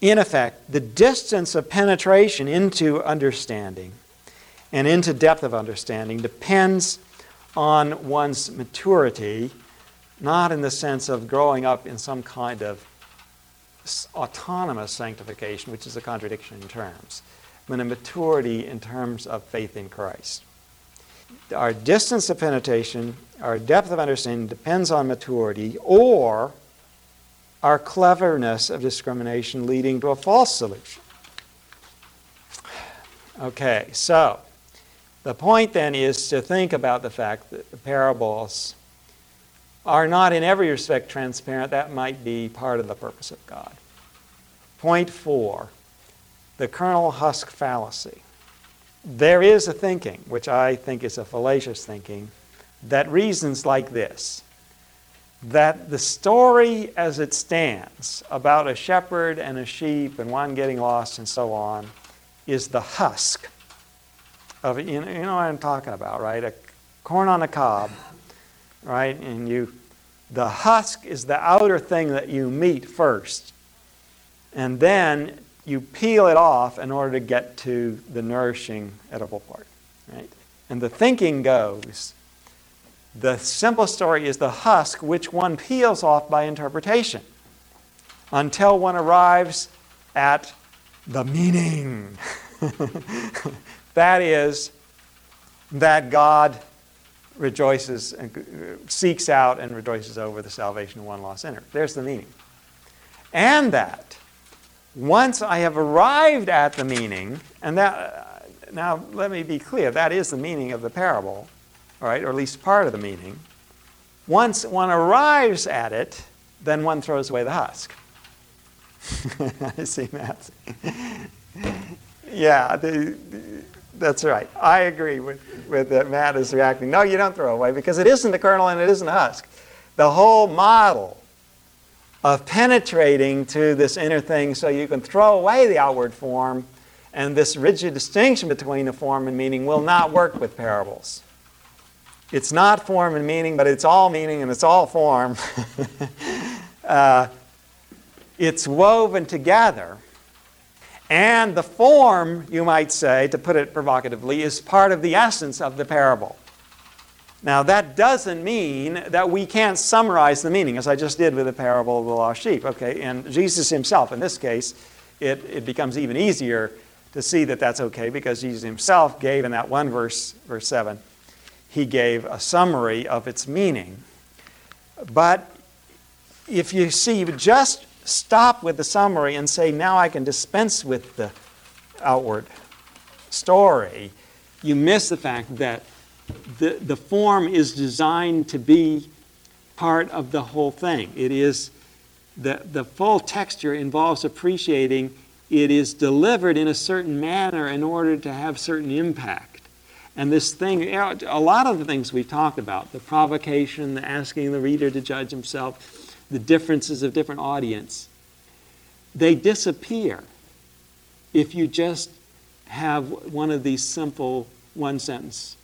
in effect, the distance of penetration into understanding and into depth of understanding depends on one's maturity, not in the sense of growing up in some kind of autonomous sanctification, which is a contradiction in terms, but a maturity in terms of faith in Christ. Our distance of penetration, our depth of understanding depends on maturity or our cleverness of discrimination leading to a false solution. Okay, so the point then is to think about the fact that the parables are not in every respect transparent. That might be part of the purpose of God. Point four the kernel husk fallacy. There is a thinking, which I think is a fallacious thinking, that reasons like this that the story as it stands about a shepherd and a sheep and one getting lost and so on is the husk of. You know, you know what I'm talking about, right? A corn on a cob, right? And you, the husk is the outer thing that you meet first. And then you peel it off in order to get to the nourishing edible part, right? And the thinking goes the simple story is the husk, which one peels off by interpretation until one arrives at the meaning. that is, that God rejoices and uh, seeks out and rejoices over the salvation of one lost sinner. There's the meaning. And that once I have arrived at the meaning, and that, uh, now let me be clear, that is the meaning of the parable right, or at least part of the meaning. Once one arrives at it, then one throws away the husk. I see Matt. yeah, the, that's right. I agree with, with that Matt is reacting. No, you don't throw away because it isn't the kernel and it isn't the husk. The whole model of penetrating to this inner thing so you can throw away the outward form and this rigid distinction between the form and meaning will not work with parables. It's not form and meaning, but it's all meaning and it's all form. uh, it's woven together. And the form, you might say, to put it provocatively, is part of the essence of the parable. Now, that doesn't mean that we can't summarize the meaning, as I just did with the parable of the lost sheep. Okay, and Jesus himself, in this case, it, it becomes even easier to see that that's okay because Jesus himself gave in that one verse, verse 7, he gave a summary of its meaning. But if you see, you just stop with the summary and say, now I can dispense with the outward story, you miss the fact that the, the form is designed to be part of the whole thing. It is the, the full texture involves appreciating it is delivered in a certain manner in order to have certain impact. And this thing, a lot of the things we've talked about, the provocation, the asking the reader to judge himself, the differences of different audience, they disappear if you just have one of these simple one sentence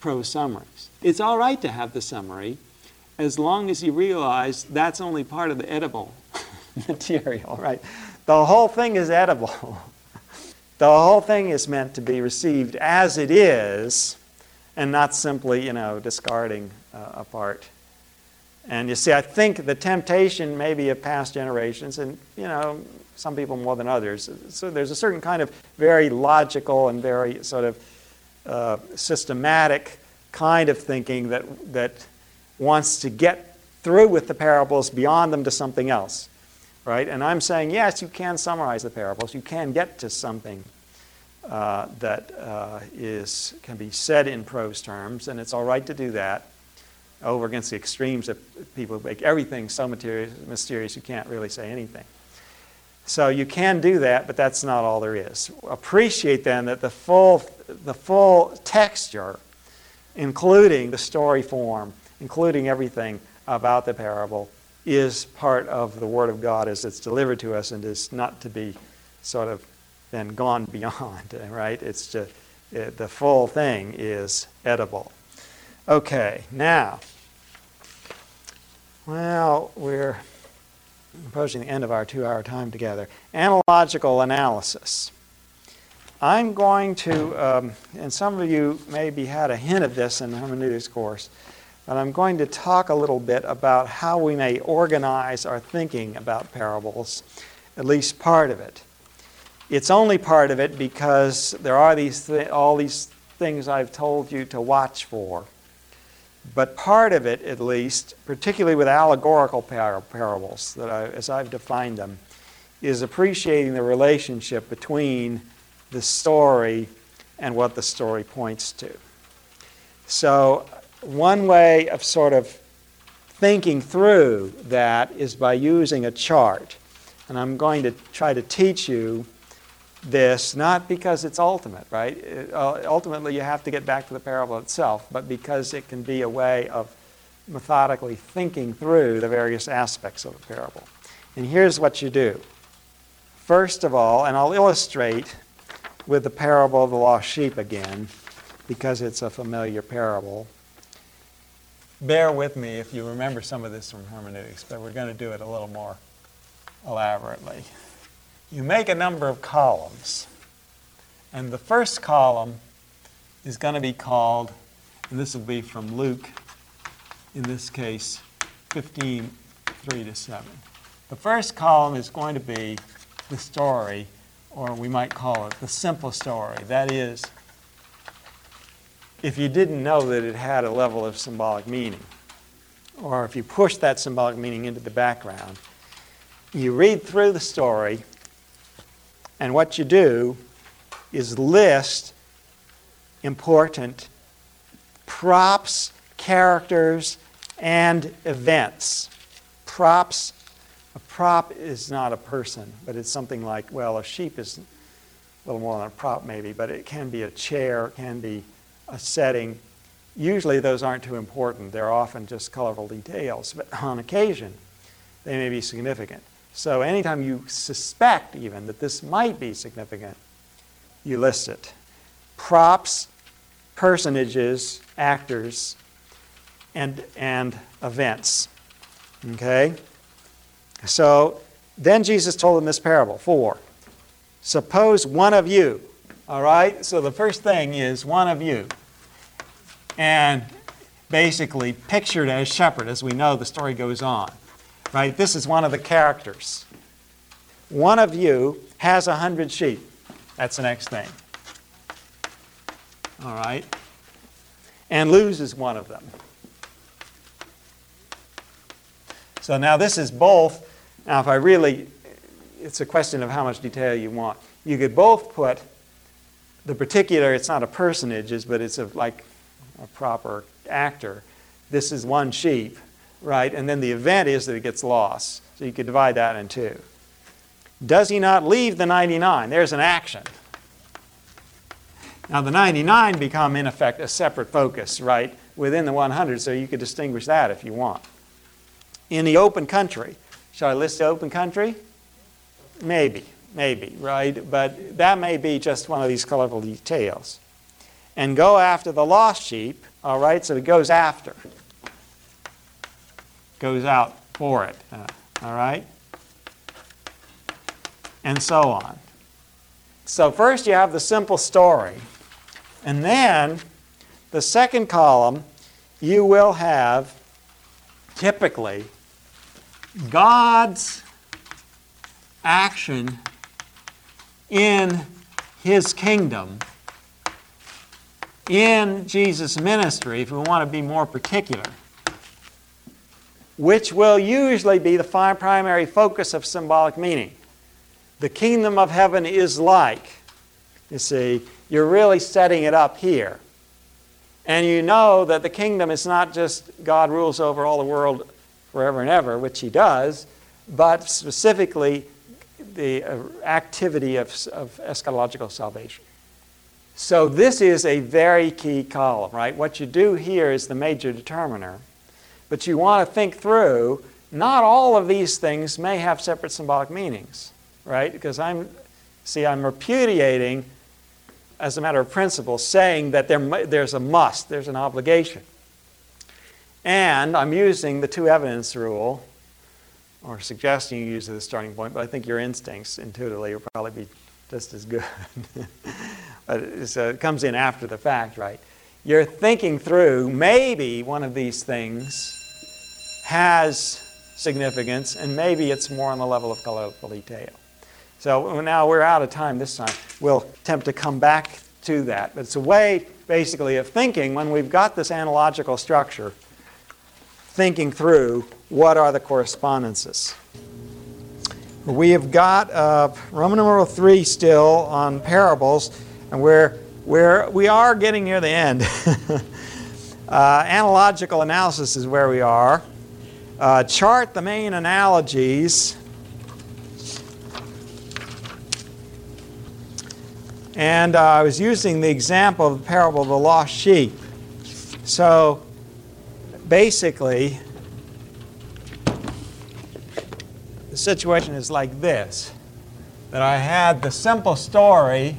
prose summaries. It's all right to have the summary as long as you realize that's only part of the edible material, right? The whole thing is edible. The whole thing is meant to be received as it is and not simply, you know, discarding uh, a part. And you see, I think the temptation maybe of past generations, and, you know, some people more than others, so there's a certain kind of very logical and very sort of uh, systematic kind of thinking that, that wants to get through with the parables beyond them to something else right? And I'm saying, yes, you can summarize the parables. You can get to something uh, that uh, is, can be said in prose terms, and it's all right to do that. over against the extremes that people who make everything so mysterious you can't really say anything. So you can do that, but that's not all there is. Appreciate then that the full, the full texture, including the story form, including everything about the parable, is part of the Word of God as it's delivered to us and is not to be sort of then gone beyond, right? It's just, it, the full thing is edible. Okay, now, well, we're approaching the end of our two hour time together. Analogical analysis. I'm going to, um, and some of you maybe had a hint of this in the hermeneutics course, but I'm going to talk a little bit about how we may organize our thinking about parables, at least part of it. It's only part of it because there are these th- all these things I've told you to watch for. But part of it, at least, particularly with allegorical par- parables, that I, as I've defined them, is appreciating the relationship between the story and what the story points to. So, one way of sort of thinking through that is by using a chart. And I'm going to try to teach you this not because it's ultimate, right? It, uh, ultimately, you have to get back to the parable itself, but because it can be a way of methodically thinking through the various aspects of the parable. And here's what you do. First of all, and I'll illustrate with the parable of the lost sheep again, because it's a familiar parable. Bear with me if you remember some of this from hermeneutics, but we're going to do it a little more elaborately you make a number of columns. And the first column is going to be called, and this will be from Luke, in this case, 15, 3 to 7. The first column is going to be the story, or we might call it the simple story. That is, if you didn't know that it had a level of symbolic meaning, or if you push that symbolic meaning into the background, you read through the story and what you do is list important props, characters, and events. Props, a prop is not a person, but it's something like, well, a sheep is a little more than a prop maybe, but it can be a chair, it can be a setting. Usually those aren't too important. They're often just colorful details, but on occasion they may be significant. So anytime you suspect even that this might be significant, you list it. Props, personages, actors, and, and events. Okay? So then Jesus told them this parable. Four. Suppose one of you, all right? So the first thing is one of you. And basically pictured as shepherd, as we know the story goes on right? This is one of the characters. One of you has a hundred sheep. That's the next thing. All right? And loses one of them. So now this is both. Now, if I really, it's a question of how much detail you want. You could both put the particular, it's not a personage, but it's a, like a proper actor. This is one sheep right? And then the event is that it gets lost. So you could divide that in two. Does he not leave the 99? There's an action. Now, the 99 become, in effect, a separate focus, right, within the 100, so you could distinguish that if you want. In the open country, shall I list the open country? Maybe, maybe, right? But that may be just one of these colorful details. And go after the lost sheep, all right, so it goes after goes out for it. Uh, all right? And so on. So, first you have the simple story. And then the second column, you will have typically God's action in his kingdom, in Jesus' ministry, if we want to be more particular which will usually be the primary focus of symbolic meaning. The kingdom of heaven is like, you see, you're really setting it up here. and you know that the kingdom is not just God rules over all the world forever and ever, which he does, but specifically the uh, activity of, of eschatological salvation. So this is a very key column, right? What you do here is the major determiner. But you want to think through, not all of these things may have separate symbolic meanings, right? Because I'm, see, I'm repudiating, as a matter of principle, saying that there, there's a must, there's an obligation. And I'm using the two evidence rule, or suggesting you use as a starting point, but I think your instincts intuitively will probably be just as good. so uh, it comes in after the fact, right? You're thinking through maybe one of these things has significance, and maybe it's more on the level of colorful detail. So now we're out of time this time. We'll attempt to come back to that. But it's a way, basically, of thinking when we've got this analogical structure, thinking through what are the correspondences. We have got uh, Roman numeral 3 still on parables, and we're, we're, we are getting near the end. uh, analogical analysis is where we are. Uh, chart the main analogies. And uh, I was using the example of the parable of the lost sheep. So basically, the situation is like this that I had the simple story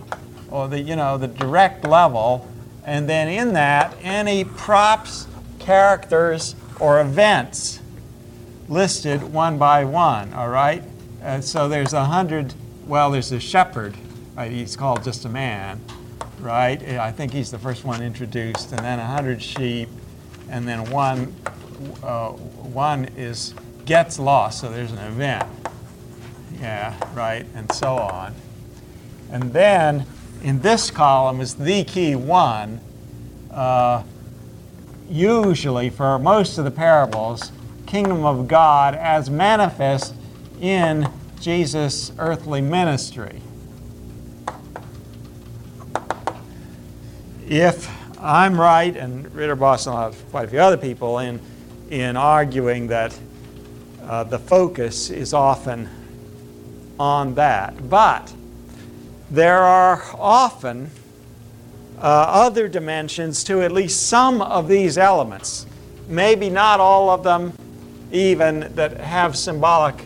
or the you know the direct level and then in that any props characters or events listed one by one all right? Uh, so there's a hundred well there's a shepherd right? He's called just a man right? I think he's the first one introduced and then a hundred sheep and then one uh, one is gets lost, so there's an event. Yeah, right, and so on. And then in this column is the key one. Uh, usually, for most of the parables, kingdom of God as manifest in Jesus' earthly ministry. If I'm right, and Ridderbos and quite a few other people in, in arguing that uh, the focus is often on that. But there are often uh, other dimensions to at least some of these elements. Maybe not all of them, even that have symbolic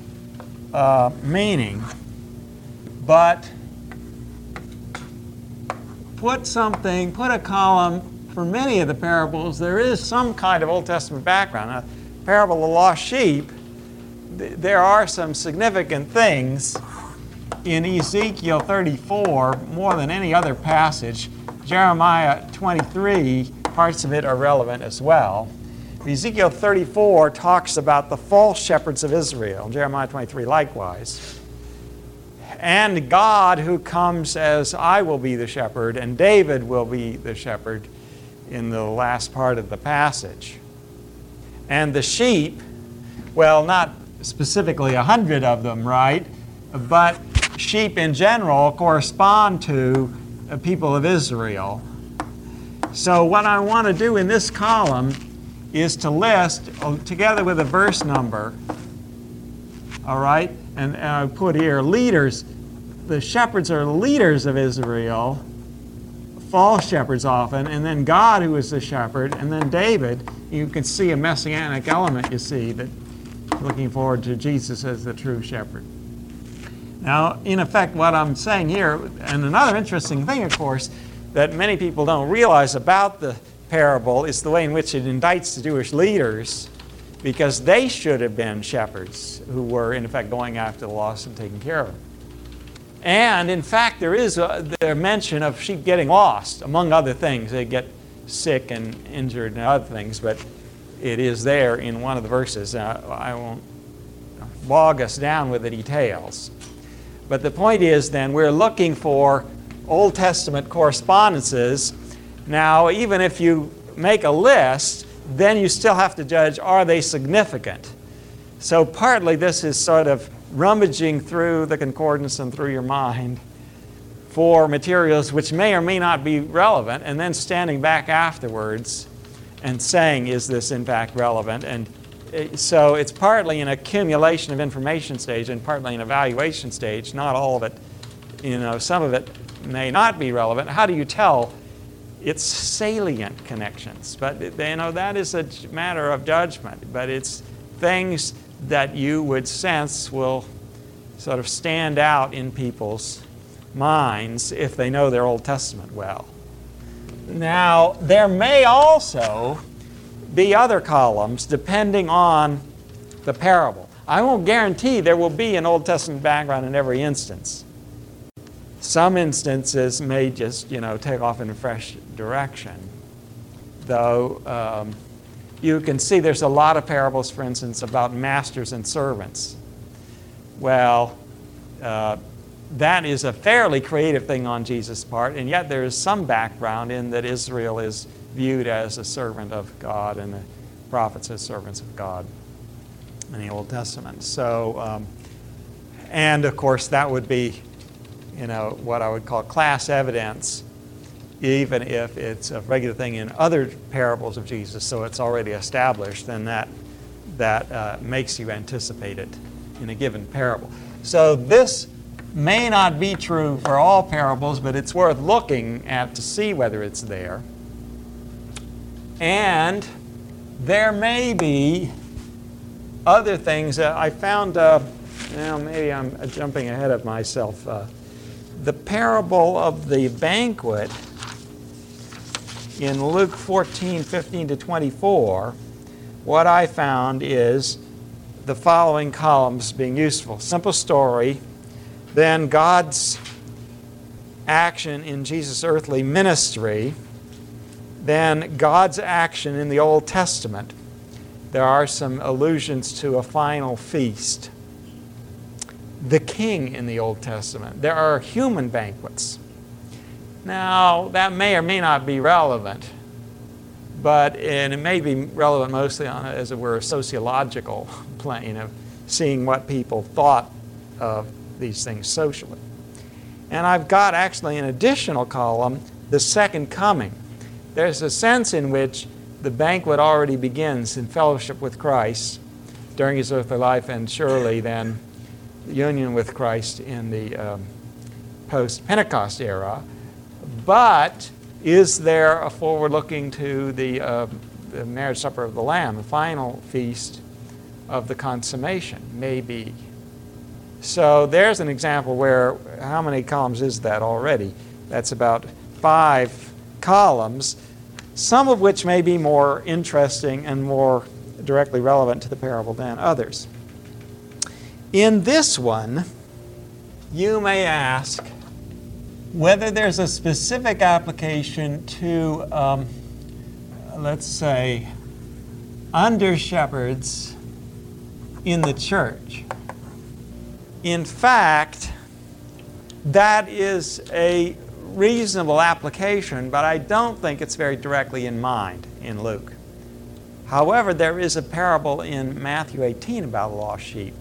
uh, meaning, but put something, put a column for many of the parables, there is some kind of Old Testament background. A parable of the lost sheep there are some significant things in Ezekiel 34 more than any other passage. Jeremiah 23, parts of it are relevant as well. Ezekiel 34 talks about the false shepherds of Israel, Jeremiah 23 likewise. And God who comes as I will be the shepherd, and David will be the shepherd in the last part of the passage. And the sheep, well, not specifically a hundred of them, right? But sheep in general correspond to the people of Israel. So, what I want to do in this column is to list, uh, together with a verse number, all right, and, and I put here leaders. The shepherds are leaders of Israel, false shepherds often, and then God, who is the shepherd, and then David. You can see a messianic element, you see, that looking forward to Jesus as the true shepherd. Now, in effect, what I'm saying here, and another interesting thing, of course, that many people don't realize about the parable is the way in which it indicts the Jewish leaders because they should have been shepherds who were, in effect, going after the lost and taking care of them. And in fact, there is a, mention of sheep getting lost, among other things. They get sick and injured and other things, but it is there in one of the verses. Uh, I won't bog us down with the details. But the point is then, we're looking for Old Testament correspondences. Now, even if you make a list, then you still have to judge are they significant? So, partly this is sort of rummaging through the concordance and through your mind for materials which may or may not be relevant, and then standing back afterwards and saying, is this in fact relevant? And uh, so it's partly an accumulation of information stage and partly an evaluation stage. Not all of it, you know, some of it may not be relevant. How do you tell? It's salient connections, but you know that is a matter of judgment. But it's things that you would sense will sort of stand out in people's minds if they know their Old Testament well. Now, there may also be other columns depending on the parable. I won't guarantee there will be an Old Testament background in every instance. Some instances may just, you know, take off in a fresh direction. Though um, you can see there's a lot of parables, for instance, about masters and servants. Well, uh, that is a fairly creative thing on Jesus' part, and yet there is some background in that Israel is viewed as a servant of God and the prophets as servants of God in the Old Testament. So, um, and of course, that would be, you know, what I would call class evidence, even if it's a regular thing in other parables of Jesus, so it's already established, then that, that uh, makes you anticipate it in a given parable. So, this may not be true for all parables, but it's worth looking at to see whether it's there. And there may be other things. Uh, I found, uh, maybe I'm jumping ahead of myself. Uh, the parable of the banquet in Luke 14, 15 to 24, what I found is the following columns being useful. Simple story, then God's action in Jesus' earthly ministry, then God's action in the Old Testament. There are some allusions to a final feast. The king in the Old Testament. There are human banquets. Now, that may or may not be relevant, but and it may be relevant mostly on, as it were, a sociological plane of seeing what people thought of these things socially. And I've got actually an additional column, the second coming. There's a sense in which the banquet already begins in fellowship with Christ during his earthly life, and surely then union with Christ in the um, post Pentecost era. But is there a forward looking to the, uh, the marriage supper of the Lamb, the final feast of the consummation? Maybe. So there's an example where, how many columns is that already? That's about five columns, some of which may be more interesting and more directly relevant to the parable than others. In this one, you may ask whether there's a specific application to, um, let's say, under shepherds in the church. In fact, that is a reasonable application, but I don't think it's very directly in mind in Luke. However, there is a parable in Matthew 18 about a lost sheep.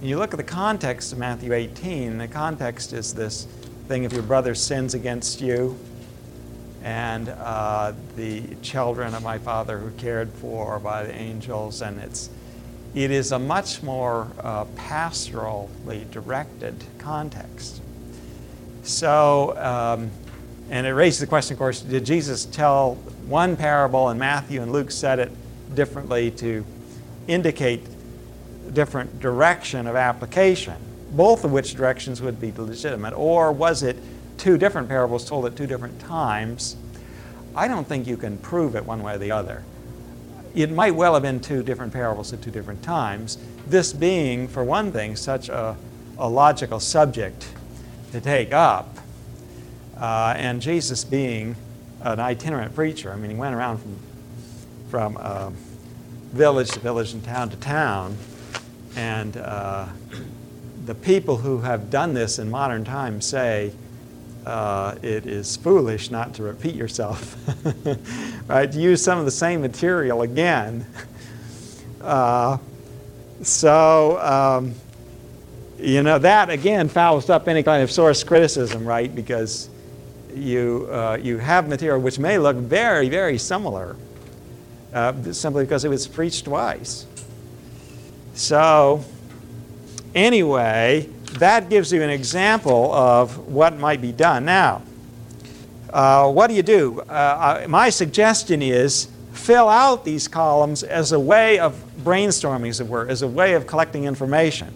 And you look at the context of Matthew 18, the context is this thing if your brother sins against you, and uh, the children of my father who cared for by the angels, and it's it is a much more uh, pastorally directed context. So, um, and it raises the question, of course, did Jesus tell one parable and Matthew and Luke said it differently to indicate different direction of application, both of which directions would be legitimate? Or was it two different parables told at two different times? I don't think you can prove it one way or the other it might well have been two different parables at two different times. This being, for one thing, such a, a logical subject to take up, uh, and Jesus being an itinerant preacher. I mean, he went around from, from uh, village to village and town to town, and uh, the people who have done this in modern times say, uh, it is foolish not to repeat yourself, right? To use some of the same material again. Uh, so, um, you know, that again fouls up any kind of source criticism, right? Because you, uh, you have material which may look very, very similar uh, simply because it was preached twice. So, anyway, that gives you an example of what might be done. Now, uh, what do you do? Uh, uh, my suggestion is fill out these columns as a way of brainstorming, as it were, as a way of collecting information.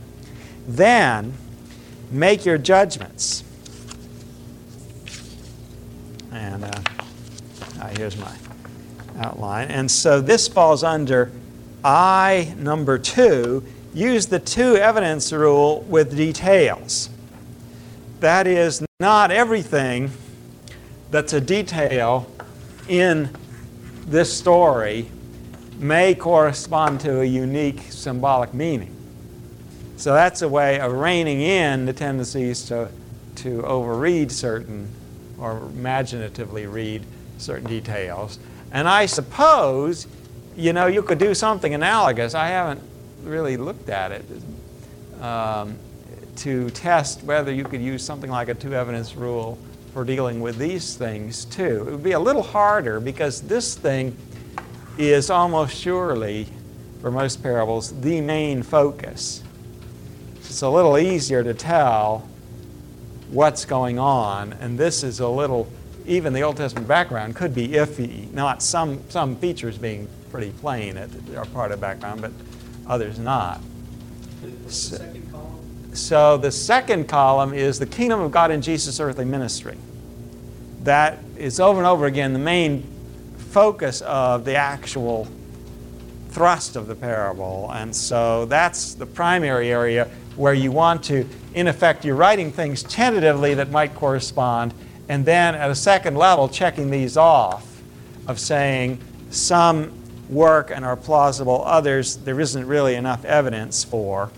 Then make your judgments. And uh, here's my outline. And so this falls under I number two. Use the two evidence rule with details. That is, not everything that's a detail in this story may correspond to a unique symbolic meaning. So that's a way of reining in the tendencies to, to overread certain or imaginatively read certain details. And I suppose, you know, you could do something analogous. I haven't really looked at it um, to test whether you could use something like a two evidence rule for dealing with these things too. It would be a little harder because this thing is almost surely, for most parables, the main focus. It's a little easier to tell what's going on, and this is a little, even the Old Testament background could be iffy, not some, some features being pretty plain that are part of the background, but others not. So, so the second column is the kingdom of God in Jesus' earthly ministry. That is over and over again the main focus of the actual thrust of the parable. And so that's the primary area where you want to, in effect, you're writing things tentatively that might correspond, and then at a second level, checking these off of saying some work and are plausible, others there isn't really enough evidence for.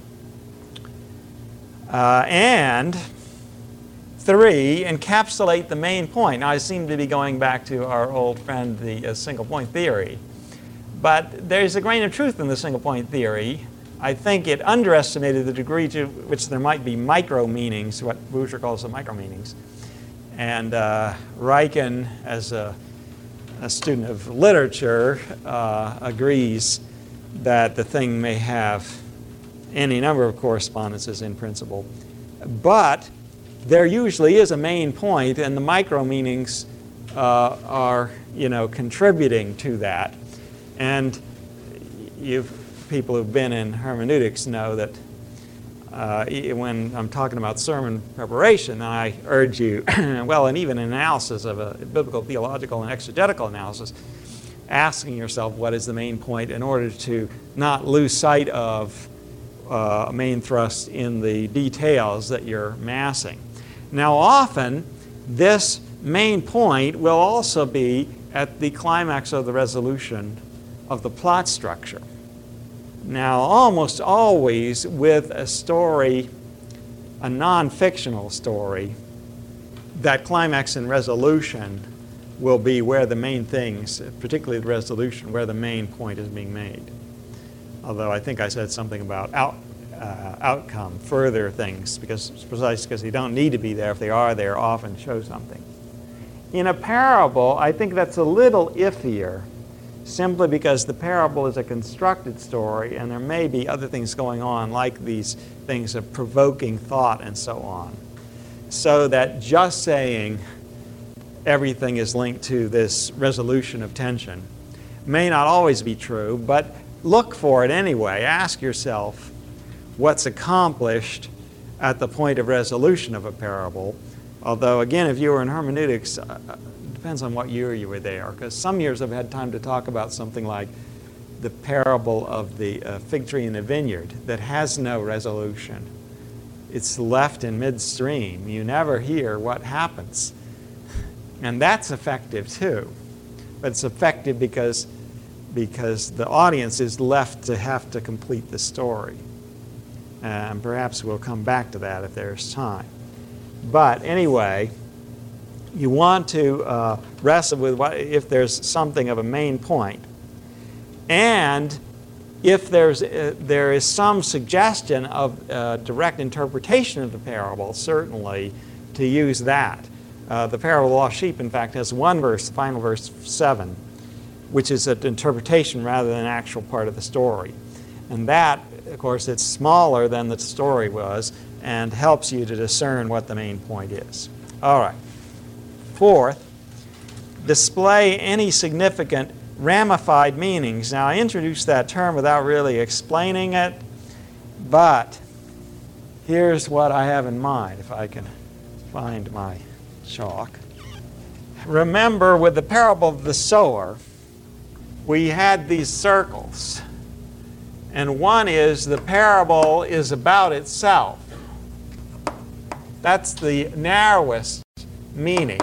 Uh, and three, encapsulate the main point. Now, I seem to be going back to our old friend, the uh, single point theory. But there's a grain of truth in the single point theory. I think it underestimated the degree to which there might be micro meanings, what Boucher calls the micro meanings. And uh, Ryken, as a, a, student of literature, uh, agrees that the thing may have any number of correspondences in principle. But there usually is a main point, and the micro meanings uh, are, you know, contributing to that. And you people who've been in hermeneutics know that uh, when I'm talking about sermon preparation, I urge you, well, and even analysis of a biblical, theological, and exegetical analysis, asking yourself what is the main point in order to not lose sight of uh, a main thrust in the details that you're massing. Now, often, this main point will also be at the climax of the resolution of the plot structure. Now, almost always with a story, a non fictional story, that climax and resolution will be where the main things, particularly the resolution, where the main point is being made. Although I think I said something about out, uh, outcome, further things, because precisely because they don't need to be there. If they are there, often show something. In a parable, I think that's a little iffier, simply because the parable is a constructed story, and there may be other things going on, like these things of provoking thought and so on. So that just saying everything is linked to this resolution of tension may not always be true, but look for it anyway. Ask yourself, what's accomplished at the point of resolution of a parable. Although, again, if you were in hermeneutics, uh, depends on what year you were there, because some years I've had time to talk about something like the parable of the uh, fig tree in the vineyard that has no resolution. It's left in midstream. You never hear what happens. And that's effective too. But it's effective because, because the audience is left to have to complete the story. And perhaps we'll come back to that if there's time. But anyway, you want to uh, wrestle with what, if there's something of a main point. And if there's, uh, there is some suggestion of uh, direct interpretation of the parable, certainly to use that. Uh, the parable of the lost sheep, in fact, has one verse, the final verse 7, which is an interpretation rather than an actual part of the story. And that, of course, it's smaller than the story was and helps you to discern what the main point is. All right. Fourth, display any significant ramified meanings. Now, I introduced that term without really explaining it, but here's what I have in mind, if I can find my chalk. Remember, with the parable of the sower, we had these circles. And one is the parable is about itself. That's the narrowest meaning.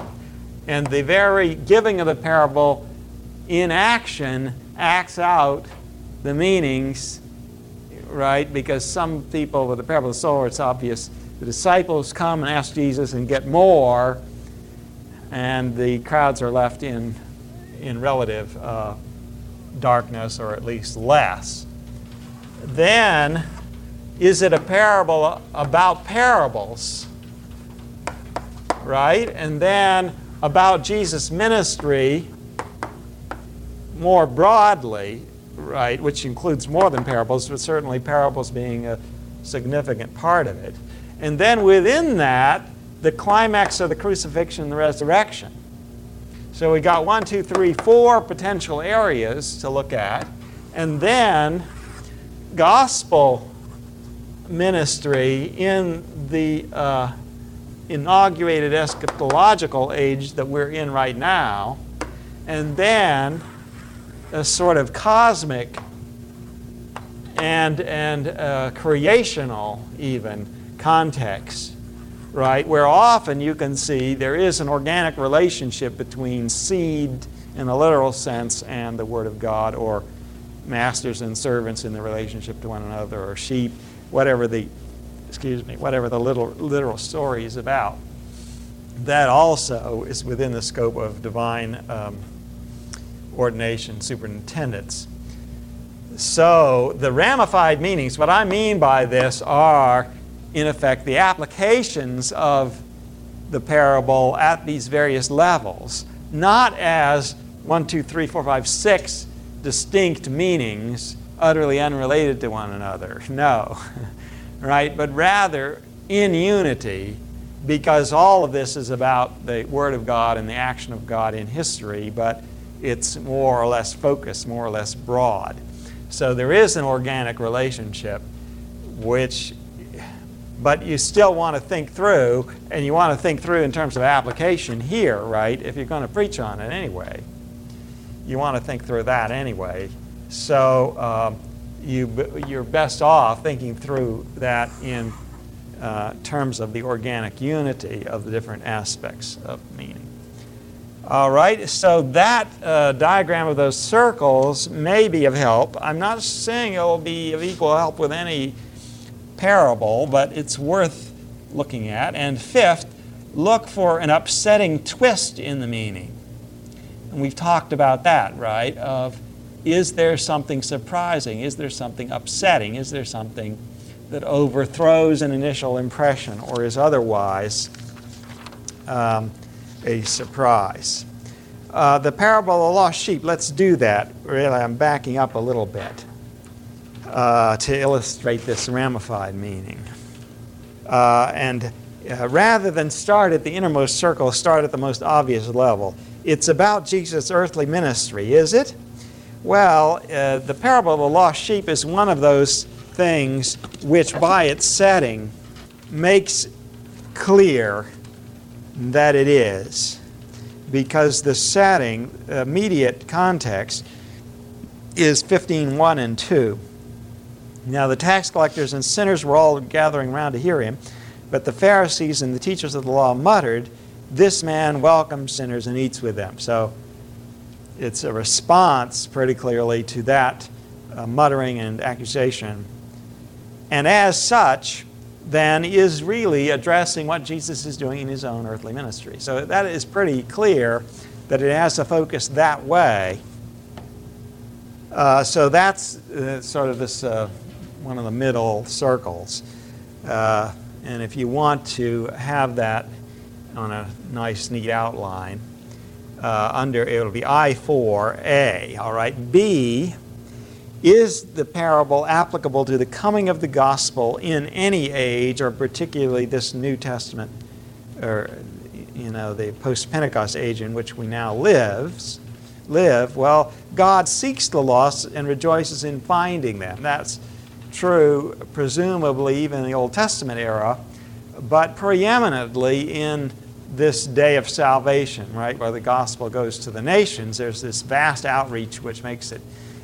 And the very giving of the parable in action acts out the meanings, right? Because some people with the parable of the sower, it's obvious. The disciples come and ask Jesus and get more, and the crowds are left in, in relative uh, darkness, or at least less. Then, is it a parable about parables? Right? And then about Jesus' ministry more broadly, right, which includes more than parables, but certainly parables being a significant part of it. And then within that, the climax of the crucifixion and the resurrection. So we got one, two, three, four potential areas to look at. And then gospel ministry in the uh, inaugurated eschatological age that we're in right now. And then a sort of cosmic and, and uh, creational, even context, right? Where often you can see there is an organic relationship between seed in a literal sense and the Word of God, or masters and servants in the relationship to one another, or sheep, whatever the, excuse me, whatever the little, literal story is about. That also is within the scope of divine. Um, ordination superintendence. So, the ramified meanings, what I mean by this are, in effect, the applications of the parable at these various levels, not as one, two, three, four, five, six distinct meanings utterly unrelated to one another. No, right? But rather in unity because all of this is about the Word of God and the action of God in history, but it's more or less focused, more or less broad. So there is an organic relationship, which, but you still want to think through, and you want to think through in terms of application here, right? If you're going to preach on it anyway, you want to think through that anyway. So um, you, you're best off thinking through that in uh, terms of the organic unity of the different aspects of meaning. All right, so that uh, diagram of those circles may be of help. I'm not saying it will be of equal help with any parable, but it's worth looking at. And fifth, look for an upsetting twist in the meaning. And we've talked about that, right? Of is there something surprising? Is there something upsetting? Is there something that overthrows an initial impression or is otherwise? Um, a surprise. Uh, the parable of the lost sheep, let's do that. Really, I'm backing up a little bit uh, to illustrate this ramified meaning. Uh, and uh, rather than start at the innermost circle, start at the most obvious level. It's about Jesus' earthly ministry, is it? Well, uh, the parable of the lost sheep is one of those things which, by its setting, makes clear that it is because the setting, immediate context, is 15:1 and 2. Now the tax collectors and sinners were all gathering round to hear him, but the Pharisees and the teachers of the law muttered, This man welcomes sinners and eats with them. So it's a response pretty clearly to that uh, muttering and accusation. And as such, then is really addressing what Jesus is doing in his own earthly ministry. So that is pretty clear that it has to focus that way. Uh, so that's uh, sort of this uh, one of the middle circles. Uh, and if you want to have that on a nice, neat outline, uh, under it'll be I4A. All right. B is the parable applicable to the coming of the gospel in any age, or particularly this New Testament, or you know, the post-Pentecost age in which we now lives, live? Well, God seeks the lost and rejoices in finding them. That's true, presumably, even in the Old Testament era, but preeminently in this day of salvation, right, where the gospel goes to the nations. There's this vast outreach which makes it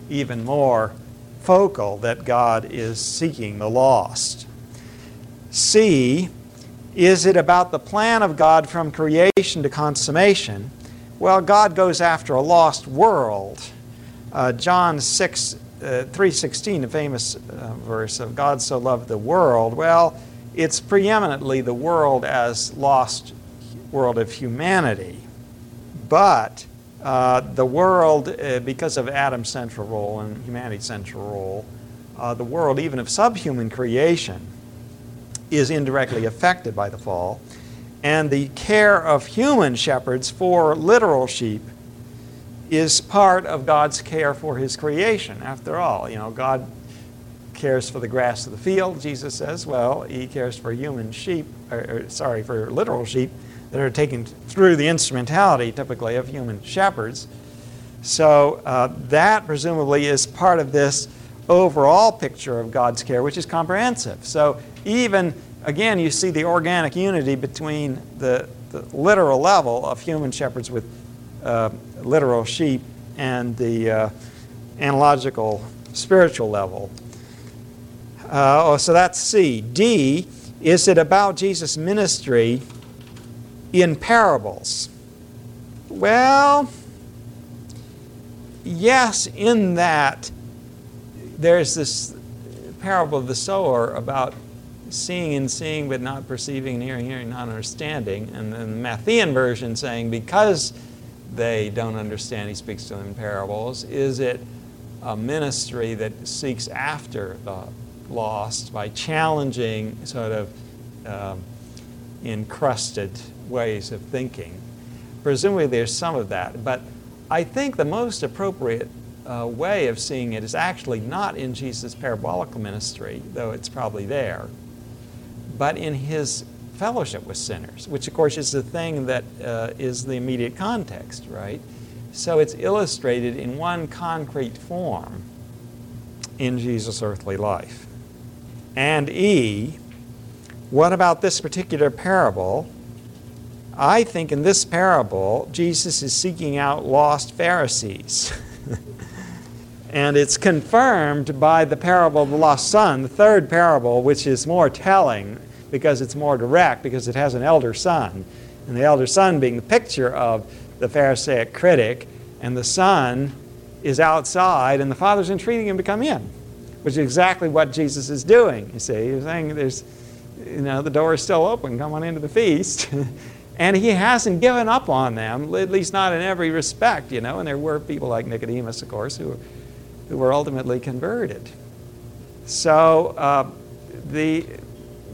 even more focal that God is seeking the lost. C, is it about the plan of God from creation to consummation? Well, God goes after a lost world. Uh, John 6, uh, 3.16, the famous uh, verse of God so loved the world. Well, it's preeminently the world as lost world of humanity. But uh, the world, uh, because of Adam's central role and humanity's central role, uh, the world, even of subhuman creation, is indirectly affected by the fall. And the care of human shepherds for literal sheep is part of God's care for his creation. After all, you know, God cares for the grass of the field, Jesus says. Well, he cares for human sheep, or, or sorry, for literal sheep that are taken through the instrumentality, typically, of human shepherds. So uh, that presumably is part of this overall picture of God's care, which is comprehensive. So even, again, you see the organic unity between the, the literal level of human shepherds with uh, literal sheep and the uh, analogical spiritual level. Uh, oh, so that's C. D, is it about Jesus' ministry in parables? Well, yes, in that there's this parable of the sower about seeing and seeing but not perceiving, and hearing, hearing, not understanding. And then the Matthean version saying, because they don't understand, he speaks to them in parables. Is it a ministry that seeks after the lost by challenging sort of um, encrusted ways of thinking. Presumably there's some of that, but I think the most appropriate uh, way of seeing it is actually not in Jesus' parabolical ministry, though it's probably there, but in his fellowship with sinners, which of course is the thing that uh, is the immediate context, right? So it's illustrated in one concrete form in Jesus' earthly life. And E, what about this particular parable? I think in this parable, Jesus is seeking out lost Pharisees. and it's confirmed by the parable of the lost son, the third parable, which is more telling because it's more direct, because it has an elder son. And the elder son being the picture of the Pharisaic critic, and the son is outside, and the father's entreating him to come in, which is exactly what Jesus is doing. You see, he's saying there's, you know, the door is still open, come on into the feast. And he hasn't given up on them, at least not in every respect, you know. And there were people like Nicodemus, of course, who, who were ultimately converted. So uh, the,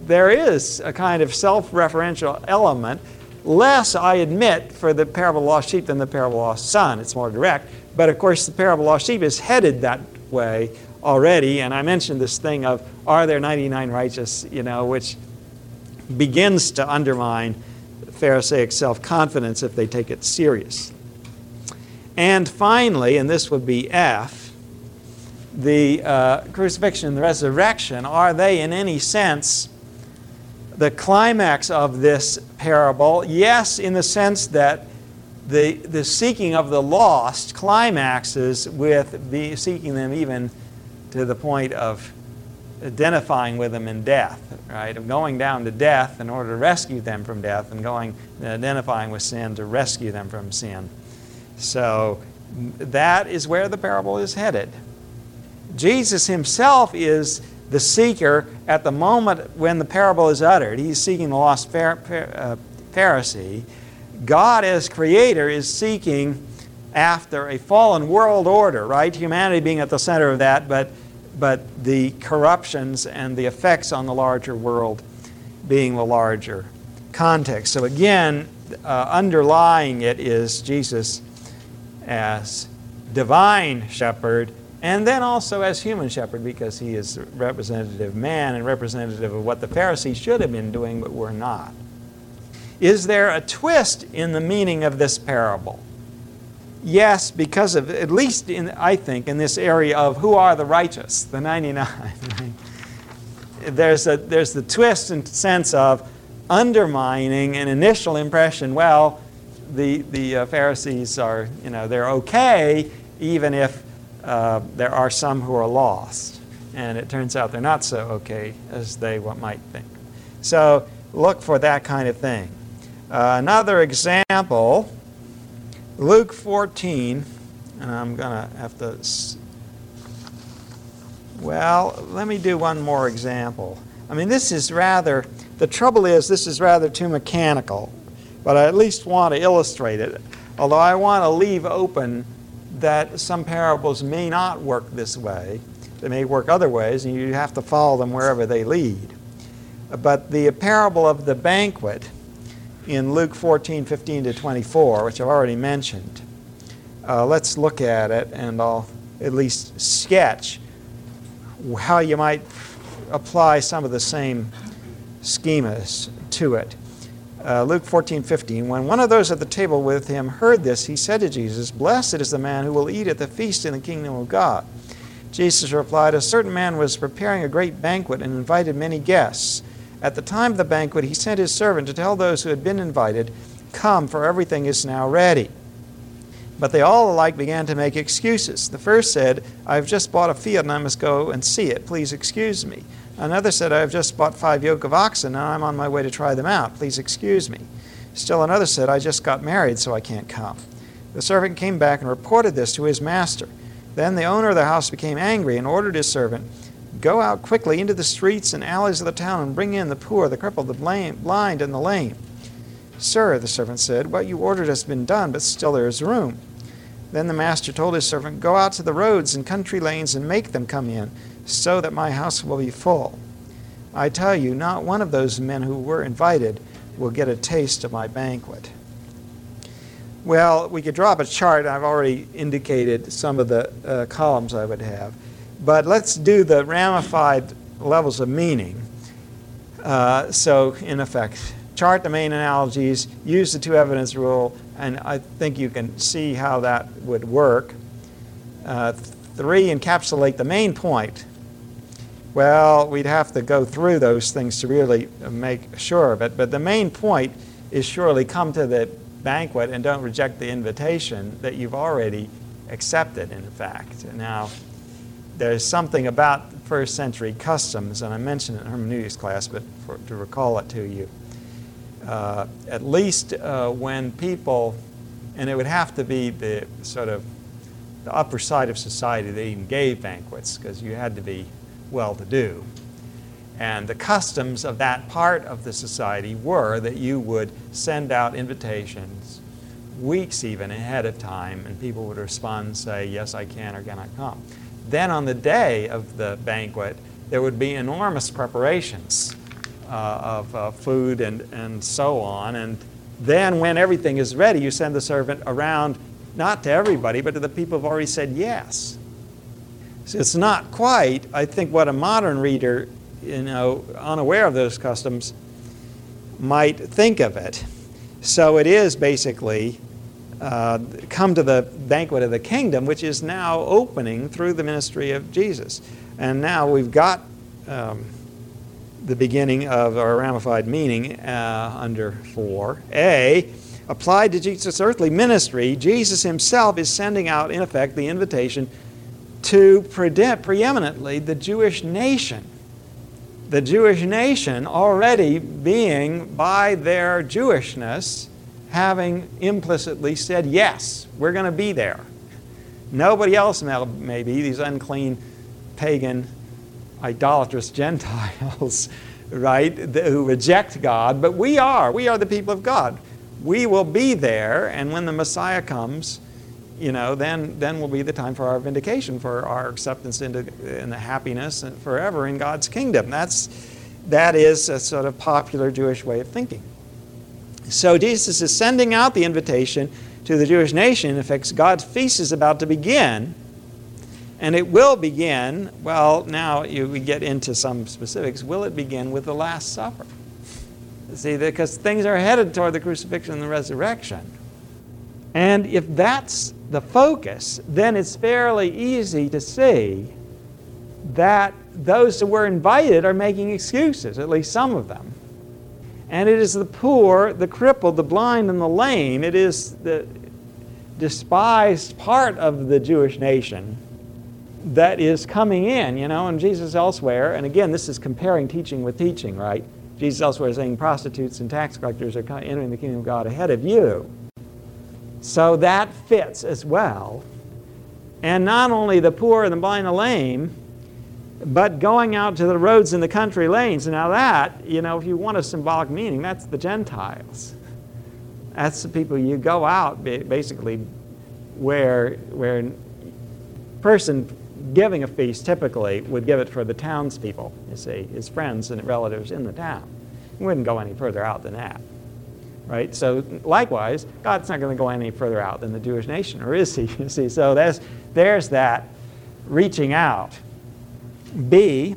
there is a kind of self referential element, less, I admit, for the parable of the lost sheep than the parable of the lost son. It's more direct. But of course, the parable of the lost sheep is headed that way already. And I mentioned this thing of are there 99 righteous, you know, which begins to undermine Pharisaic self confidence if they take it serious. And finally, and this would be F, the uh, crucifixion and the resurrection, are they in any sense the climax of this parable? Yes, in the sense that the, the seeking of the lost climaxes with the, seeking them even to the point of identifying with them in death, right? Of going down to death in order to rescue them from death and going and identifying with sin to rescue them from sin. So that is where the parable is headed. Jesus himself is the seeker at the moment when the parable is uttered. He's seeking the lost uh, Pharisee. God, as creator, is seeking after a fallen world order, right? Humanity being at the center of that, but, but the corruptions and the effects on the larger world being the larger context. So, again, uh, underlying it is Jesus as divine shepherd and then also as human shepherd because he is representative man and representative of what the Pharisees should have been doing but were not. Is there a twist in the meaning of this parable? Yes, because of, at least in, I think, in this area of who are the righteous, the 99. there's, a, there's the twist and sense of undermining an initial impression, well, the, the uh, Pharisees are, you know, they're okay even if uh, there are some who are lost. And it turns out they're not so okay as they might think. So look for that kind of thing. Uh, another example, Luke 14, and I'm going to have to. Well, let me do one more example. I mean, this is rather, the trouble is, this is rather too mechanical, but I at least want to illustrate it. Although I want to leave open that some parables may not work this way, they may work other ways, and you have to follow them wherever they lead. But the parable of the banquet in Luke 14, 15 to 24, which I've already mentioned. Uh, let's look at it and I'll at least sketch how you might apply some of the same schemas to it. Uh, Luke 14, 15. When one of those at the table with him heard this, he said to Jesus, Blessed is the man who will eat at the feast in the kingdom of God. Jesus replied, A certain man was preparing a great banquet and invited many guests. At the time of the banquet, he sent his servant to tell those who had been invited, Come, for everything is now ready. But they all alike began to make excuses. The first said, I have just bought a field and I must go and see it. Please excuse me. Another said, I have just bought five yoke of oxen and I'm on my way to try them out. Please excuse me. Still another said, I just got married, so I can't come. The servant came back and reported this to his master. Then the owner of the house became angry and ordered his servant, Go out quickly into the streets and alleys of the town and bring in the poor, the crippled, the blind, and the lame. Sir, the servant said, what you ordered has been done, but still there is room. Then the master told his servant, Go out to the roads and country lanes and make them come in, so that my house will be full. I tell you, not one of those men who were invited will get a taste of my banquet. Well, we could draw up a chart. I've already indicated some of the uh, columns I would have. But let's do the ramified levels of meaning. Uh, so, in effect, chart the main analogies, use the two evidence rule, and I think you can see how that would work. Uh, three, encapsulate the main point. Well, we'd have to go through those things to really make sure of it, but the main point is surely come to the banquet and don't reject the invitation that you've already accepted, in fact. Now, there's something about first century customs, and I mentioned it in hermeneutics class, but for, to recall it to you. Uh, at least uh, when people, and it would have to be the sort of the upper side of society that even gave banquets, because you had to be well to do. And the customs of that part of the society were that you would send out invitations weeks even ahead of time, and people would respond and say, Yes, I can or cannot come. Then on the day of the banquet, there would be enormous preparations uh, of uh, food and, and so on. And then when everything is ready, you send the servant around, not to everybody, but to the people who've already said yes. So it's not quite, I think, what a modern reader, you know, unaware of those customs, might think of it. So it is basically uh, come to the banquet of the kingdom, which is now opening through the ministry of Jesus. And now we've got um, the beginning of our ramified meaning uh, under 4. A, applied to Jesus' earthly ministry, Jesus himself is sending out, in effect, the invitation to pre- preeminently the Jewish nation. The Jewish nation already being, by their Jewishness, having implicitly said, Yes, we're going to be there. Nobody else may be, these unclean, pagan, idolatrous Gentiles, right, who reject God, but we are. We are the people of God. We will be there, and when the Messiah comes, you know, then, then will be the time for our vindication, for our acceptance into in the happiness forever in God's kingdom. That's, that is a sort of popular Jewish way of thinking. So Jesus is sending out the invitation to the Jewish nation. In fact, God's feast is about to begin. And it will begin, well, now you, we get into some specifics. Will it begin with the Last Supper? See, because things are headed toward the crucifixion and the resurrection. And if that's the focus, then it's fairly easy to see that those who were invited are making excuses, at least some of them. And it is the poor, the crippled, the blind, and the lame, it is the despised part of the Jewish nation that is coming in, you know, and Jesus elsewhere, and again, this is comparing teaching with teaching, right? Jesus elsewhere is saying prostitutes and tax collectors are entering the kingdom of God ahead of you. So that fits as well. And not only the poor and the blind and the lame, but going out to the roads and the country lanes. Now that, you know, if you want a symbolic meaning, that's the Gentiles. That's the people you go out basically where where person giving a feast typically would give it for the townspeople, you see, his friends and relatives in the town. He wouldn't go any further out than that right? So likewise, God's not going to go any further out than the Jewish nation, or is he? You see, so there's, there's that reaching out. B,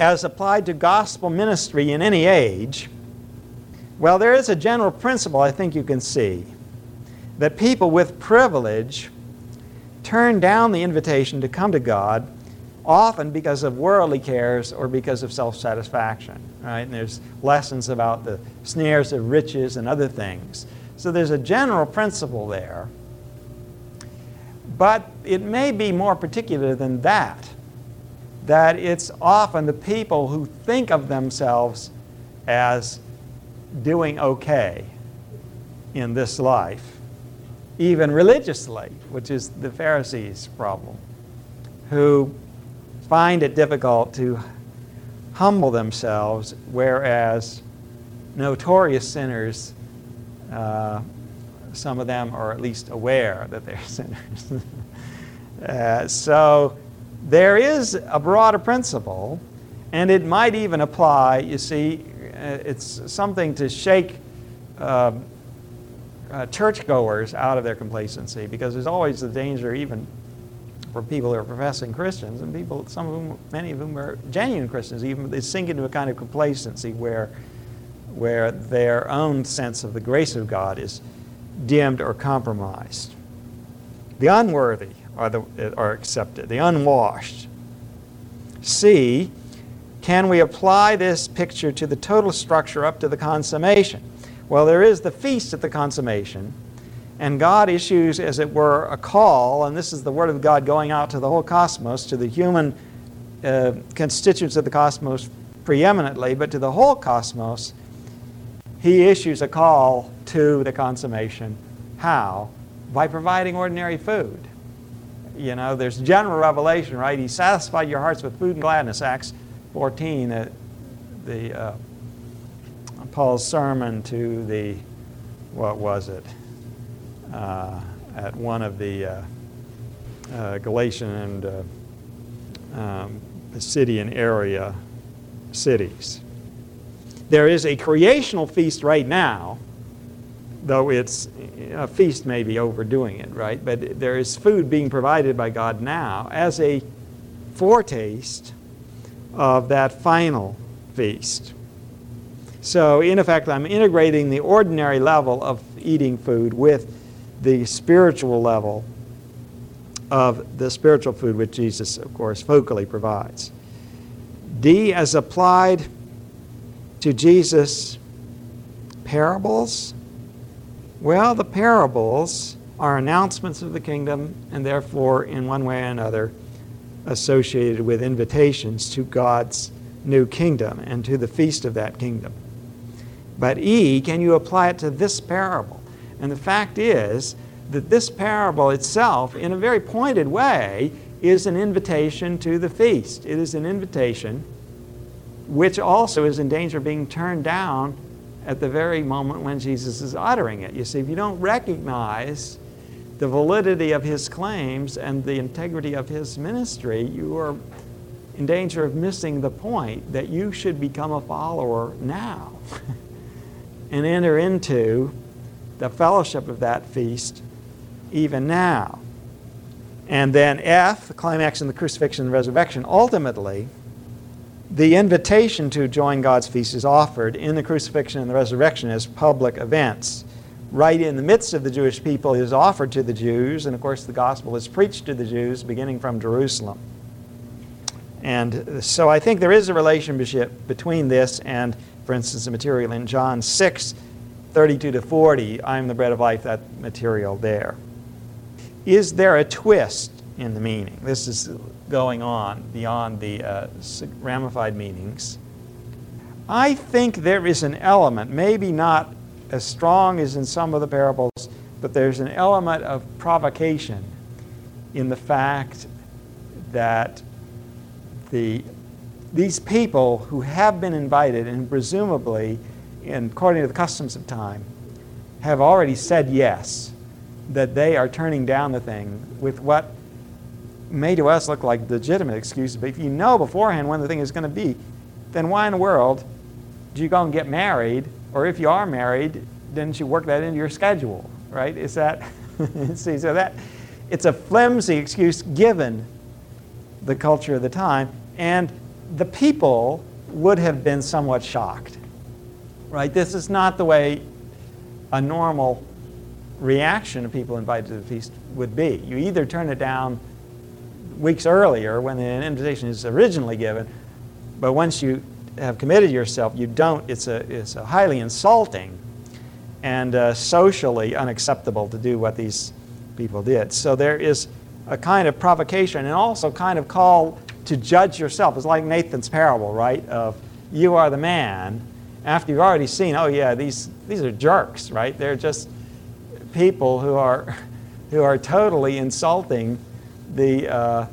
as applied to gospel ministry in any age, well, there is a general principle I think you can see that people with privilege turn down the invitation to come to God often because of worldly cares or because of self satisfaction. Right? And there's lessons about the snares of riches and other things. So there's a general principle there. But it may be more particular than that, that it's often the people who think of themselves as doing okay in this life, even religiously, which is the Pharisees' problem, who find it difficult to humble themselves, whereas notorious sinners, uh, some of them are at least aware that they're sinners. uh, so there is a broader principle, and it might even apply, you see, uh, it's something to shake uh, uh, churchgoers out of their complacency because there's always the danger, even for people who are professing Christians, and people, some of whom, many of whom are genuine Christians, even they sink into a kind of complacency where, where their own sense of the grace of God is dimmed or compromised. The unworthy are, the, are accepted, the unwashed. C, can we apply this picture to the total structure up to the consummation? Well, there is the feast at the consummation, and God issues, as it were, a call, and this is the Word of God going out to the whole cosmos, to the human uh, constituents of the cosmos preeminently, but to the whole cosmos. He issues a call to the consummation. How? By providing ordinary food. You know, there's general revelation, right? He satisfied your hearts with food and gladness, Acts 14, the, the uh, Paul's sermon to the, what was it? uh, at one of the uh, uh, Galatian and uh, um, Pisidian area cities. There is a creational feast right now, though it's a feast may be overdoing it, right? But there is food being provided by God now as a foretaste of that final feast. So, in effect, I'm integrating the ordinary level of eating food with the spiritual level of the spiritual food which Jesus, of course, focally provides. D, as applied to Jesus' parables, well, the parables are announcements of the kingdom and therefore, in one way or another, associated with invitations to God's new kingdom and to the feast of that kingdom. But E, can you apply it to this parable? And the fact is that this parable itself, in a very pointed way, is an invitation to the feast. It is an invitation which also is in danger of being turned down at the very moment when Jesus is uttering it. You see, if you don't recognize the validity of his claims and the integrity of his ministry, you are in danger of missing the point that you should become a follower now and enter into the fellowship of that feast even now. And then F, the climax in the crucifixion and resurrection, ultimately, the invitation to join God's feast is offered in the crucifixion and the resurrection as public events. Right in the midst of the Jewish people is offered to the Jews, and of course, the gospel is preached to the Jews beginning from Jerusalem. And so I think there is a relationship between this and, for instance, the material in John 6 32 to 40, I am the bread of life, that material there. Is there a twist in the meaning? This is going on beyond the uh, ramified meanings. I think there is an element, maybe not as strong as in some of the parables, but there's an element of provocation in the fact that the, these people who have been invited and presumably, and according to the customs of time, have already said yes that they are turning down the thing with what may to us look like legitimate excuses. But if you know beforehand when the thing is going to be, then why in the world do you go and get married? Or if you are married, didn't you work that into your schedule? Right? Is that see? So that it's a flimsy excuse given the culture of the time, and the people would have been somewhat shocked. Right? This is not the way a normal reaction of people invited to the feast would be. You either turn it down weeks earlier when the invitation is originally given, but once you have committed yourself, you don't. It's a, it's a highly insulting and uh, socially unacceptable to do what these people did. So there is a kind of provocation and also kind of call to judge yourself. It's like Nathan's parable, right? Of you are the man. After you've already seen, oh yeah, these these are jerks, right? They're just people who are, who are totally insulting the, uh,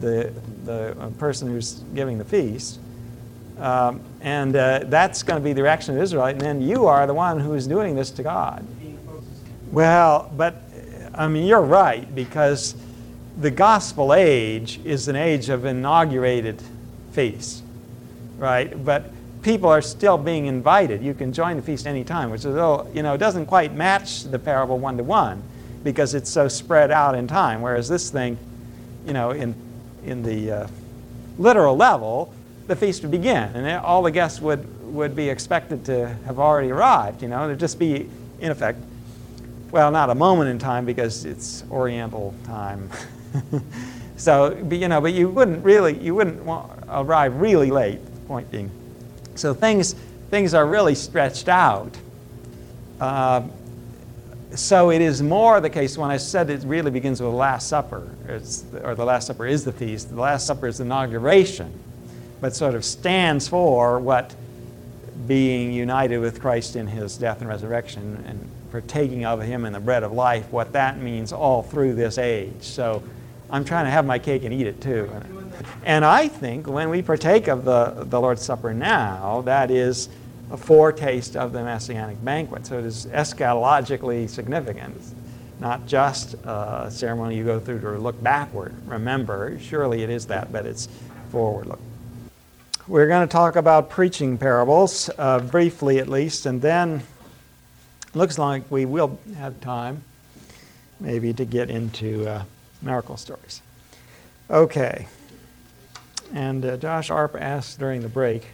the, the uh, person who's giving the feast. Um, and uh, that's going to be the reaction of Israel. And then you are the one who is doing this to God. Well, but I mean, you're right, because the gospel age is an age of inaugurated feasts, right? But people are still being invited. You can join the feast anytime, which is little, you know, doesn't quite match the parable one to one because it's so spread out in time. Whereas this thing, you know, in, in the uh, literal level, the feast would begin and all the guests would, would be expected to have already arrived. You know, there'd just be, in effect, well, not a moment in time because it's Oriental time. so, but, you know, but you wouldn't really, you wouldn't arrive really late, point being. So things, things are really stretched out. Uh, so it is more the case when I said it really begins with the Last Supper, or the Last Supper is the feast. The Last Supper is the inauguration, but sort of stands for what being united with Christ in his death and resurrection and partaking of him in the bread of life, what that means all through this age. So I'm trying to have my cake and eat it too. And I think when we partake of the, the Lord's Supper now, that is a foretaste of the Messianic banquet. So it is eschatologically significant. It's not just a ceremony you go through to look backward. Remember, surely it is that, but it's forward look. We're going to talk about preaching parables, uh, briefly at least, and then looks like we will have time maybe to get into uh, miracle stories. Okay. And uh, Josh Arp asked during the break,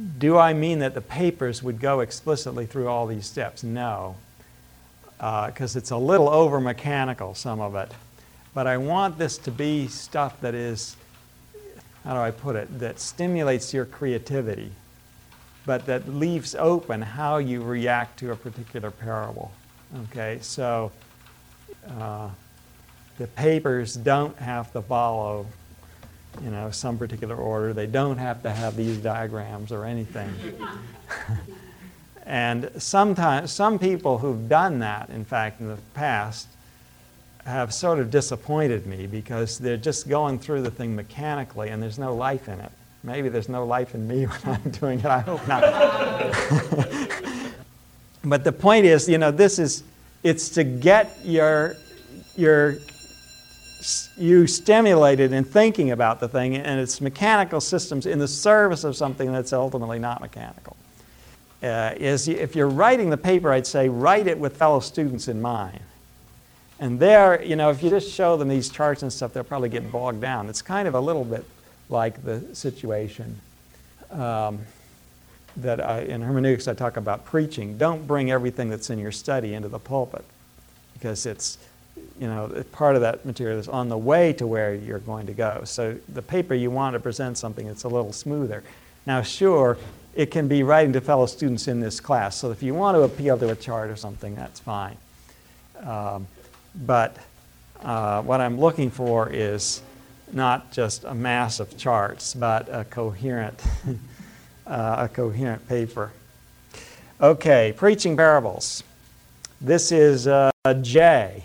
do I mean that the papers would go explicitly through all these steps? No, because uh, it's a little over mechanical, some of it. But I want this to be stuff that is, how do I put it, that stimulates your creativity, but that leaves open how you react to a particular parable. Okay, so uh, the papers don't have to follow you know, some particular order. They don't have to have these diagrams or anything. and sometimes, some people who've done that, in fact, in the past, have sort of disappointed me because they're just going through the thing mechanically and there's no life in it. Maybe there's no life in me when I'm doing it. I hope not. but the point is, you know, this is, it's to get your you're you stimulated in thinking about the thing and its mechanical systems in the service of something that's ultimately not mechanical. Uh, is if you're writing the paper, I'd say write it with fellow students in mind. And there, you know, if you just show them these charts and stuff, they'll probably get bogged down. It's kind of a little bit like the situation um, that I, in hermeneutics I talk about preaching. Don't bring everything that's in your study into the pulpit because it's you know, part of that material is on the way to where you're going to go. So the paper you want to present something that's a little smoother. Now, sure, it can be writing to fellow students in this class. So if you want to appeal to a chart or something, that's fine. Um, but uh, what I'm looking for is not just a mass of charts, but a coherent, uh, a coherent paper. Okay, preaching parables. This is uh, J.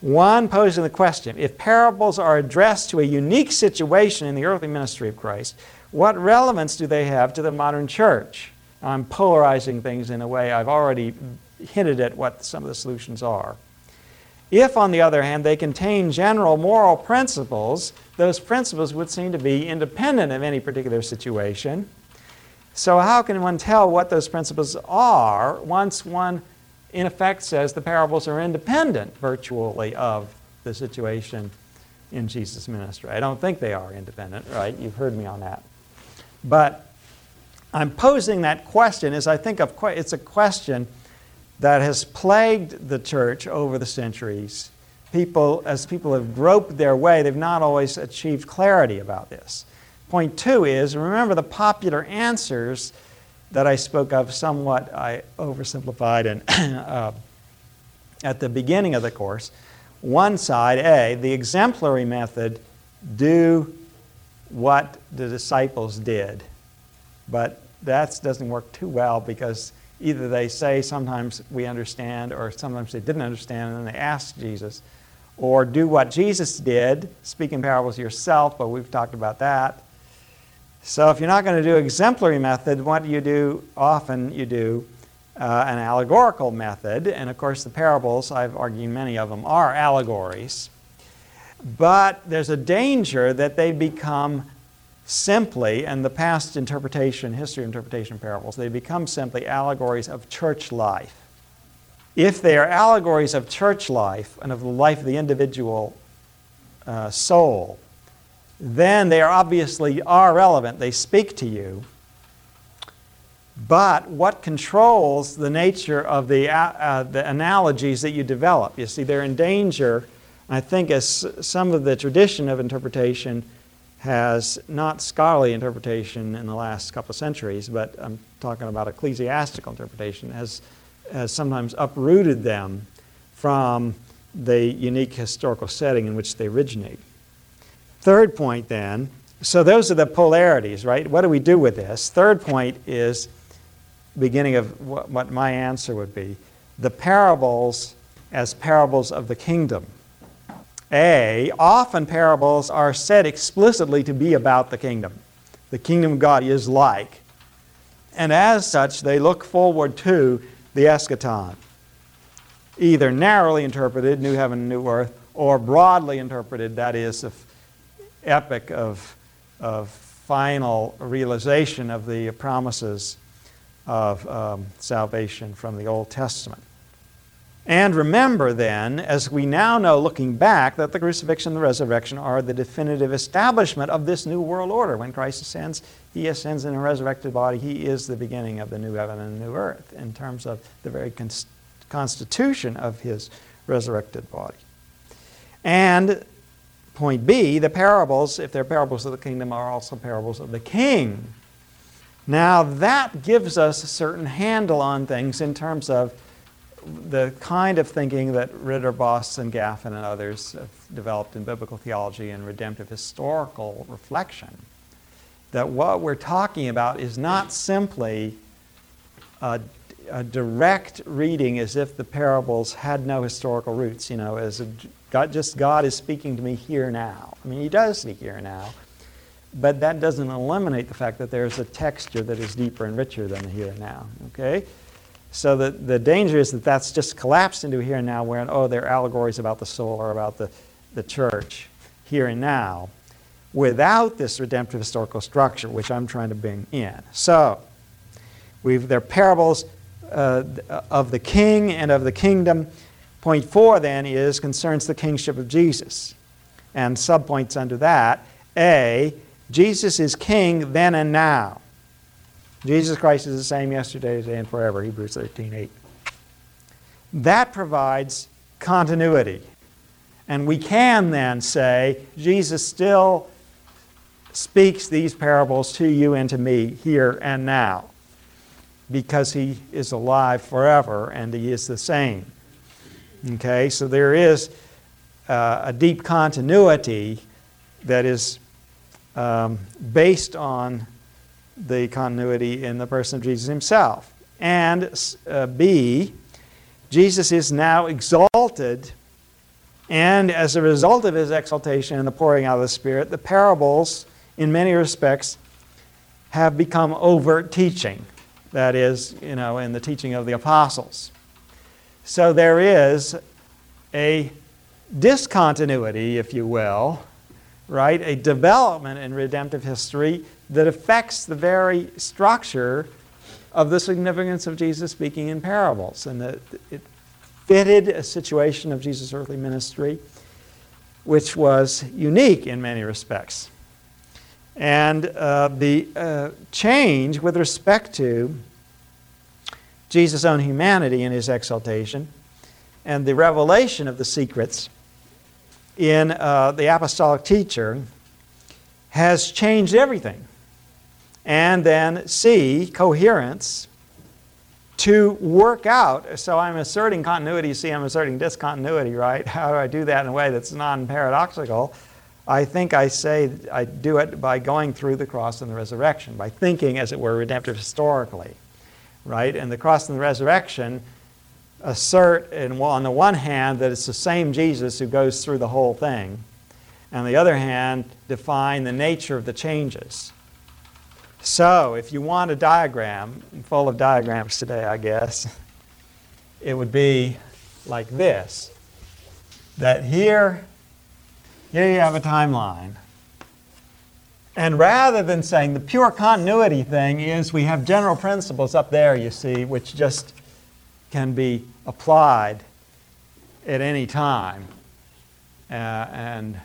One posing the question if parables are addressed to a unique situation in the earthly ministry of Christ, what relevance do they have to the modern church? I'm polarizing things in a way I've already hinted at what some of the solutions are. If, on the other hand, they contain general moral principles, those principles would seem to be independent of any particular situation. So, how can one tell what those principles are once one in effect says the parables are independent virtually of the situation in Jesus' ministry. I don't think they are independent, right? You've heard me on that. But I'm posing that question as I think of it's a question that has plagued the church over the centuries. People, as people have groped their way, they've not always achieved clarity about this. Point two is remember the popular answers that I spoke of somewhat, I oversimplified and uh, at the beginning of the course. One side, A, the exemplary method, do what the disciples did. But that doesn't work too well because either they say sometimes we understand or sometimes they didn't understand and then they ask Jesus. Or do what Jesus did, speak in parables yourself, but we've talked about that. So if you're not going to do exemplary method, what do you do? Often you do uh, an allegorical method. And of course, the parables, I've argued many of them, are allegories. But there's a danger that they become simply, and the past interpretation, history interpretation parables, they become simply allegories of church life. If they are allegories of church life and of the life of the individual uh, soul, then they are obviously are relevant. They speak to you. But what controls the nature of the, uh, uh, the analogies that you develop? You see, they're in danger. I think as some of the tradition of interpretation has not scholarly interpretation in the last couple of centuries, but I'm talking about ecclesiastical interpretation, has, has sometimes uprooted them from the unique historical setting in which they originate. Third point, then, so those are the polarities, right? What do we do with this? Third point is beginning of what, what my answer would be the parables as parables of the kingdom. A, often parables are said explicitly to be about the kingdom. The kingdom of God is like. And as such, they look forward to the eschaton, either narrowly interpreted, new heaven new earth, or broadly interpreted, that is, epic of, of final realization of the promises of um, salvation from the Old Testament. And remember then, as we now know looking back, that the crucifixion and the resurrection are the definitive establishment of this new world order. When Christ ascends, he ascends in a resurrected body. He is the beginning of the new heaven and the new earth in terms of the very constitution of his resurrected body. And Point B, the parables, if they're parables of the kingdom, are also parables of the king. Now, that gives us a certain handle on things in terms of the kind of thinking that Ridderbos, Vos, and Gaffin and others have developed in biblical theology and redemptive historical reflection. That what we're talking about is not simply a, a direct reading as if the parables had no historical roots, you know, as a God, just God is speaking to me here now. I mean, He does speak here now, but that doesn't eliminate the fact that there's a texture that is deeper and richer than the here and now. Okay? So the, the danger is that that's just collapsed into here and now, where, oh, they're allegories about the soul or about the, the church here and now, without this redemptive historical structure, which I'm trying to bring in. So, we've, they're parables uh, of the king and of the kingdom. Point four, then, is concerns the kingship of Jesus. And subpoints under that A, Jesus is king then and now. Jesus Christ is the same yesterday, today, and forever, Hebrews 13 8. That provides continuity. And we can then say, Jesus still speaks these parables to you and to me here and now because he is alive forever and he is the same. Okay, so there is uh, a deep continuity that is um, based on the continuity in the person of Jesus himself. And uh, B, Jesus is now exalted, and as a result of his exaltation and the pouring out of the Spirit, the parables, in many respects, have become overt teaching. That is, you know, in the teaching of the apostles. So there is a discontinuity, if you will, right? A development in redemptive history that affects the very structure of the significance of Jesus speaking in parables. And that it fitted a situation of Jesus' earthly ministry, which was unique in many respects. And uh, the uh, change with respect to Jesus' own humanity in his exaltation and the revelation of the secrets in uh, the apostolic teacher has changed everything. And then C, coherence, to work out. So I'm asserting continuity. See, I'm asserting discontinuity, right? How do I do that in a way that's non paradoxical? I think I say I do it by going through the cross and the resurrection, by thinking, as it were, redemptive historically, right? And the cross and the resurrection assert, in, on the one hand, that it's the same Jesus who goes through the whole thing, and on the other hand, define the nature of the changes. So, if you want a diagram, full of diagrams today, I guess, it would be like this that here, here you have a timeline. And rather than saying the pure continuity thing is we have general principles up there, you see, which just can be applied at any time. Uh, and,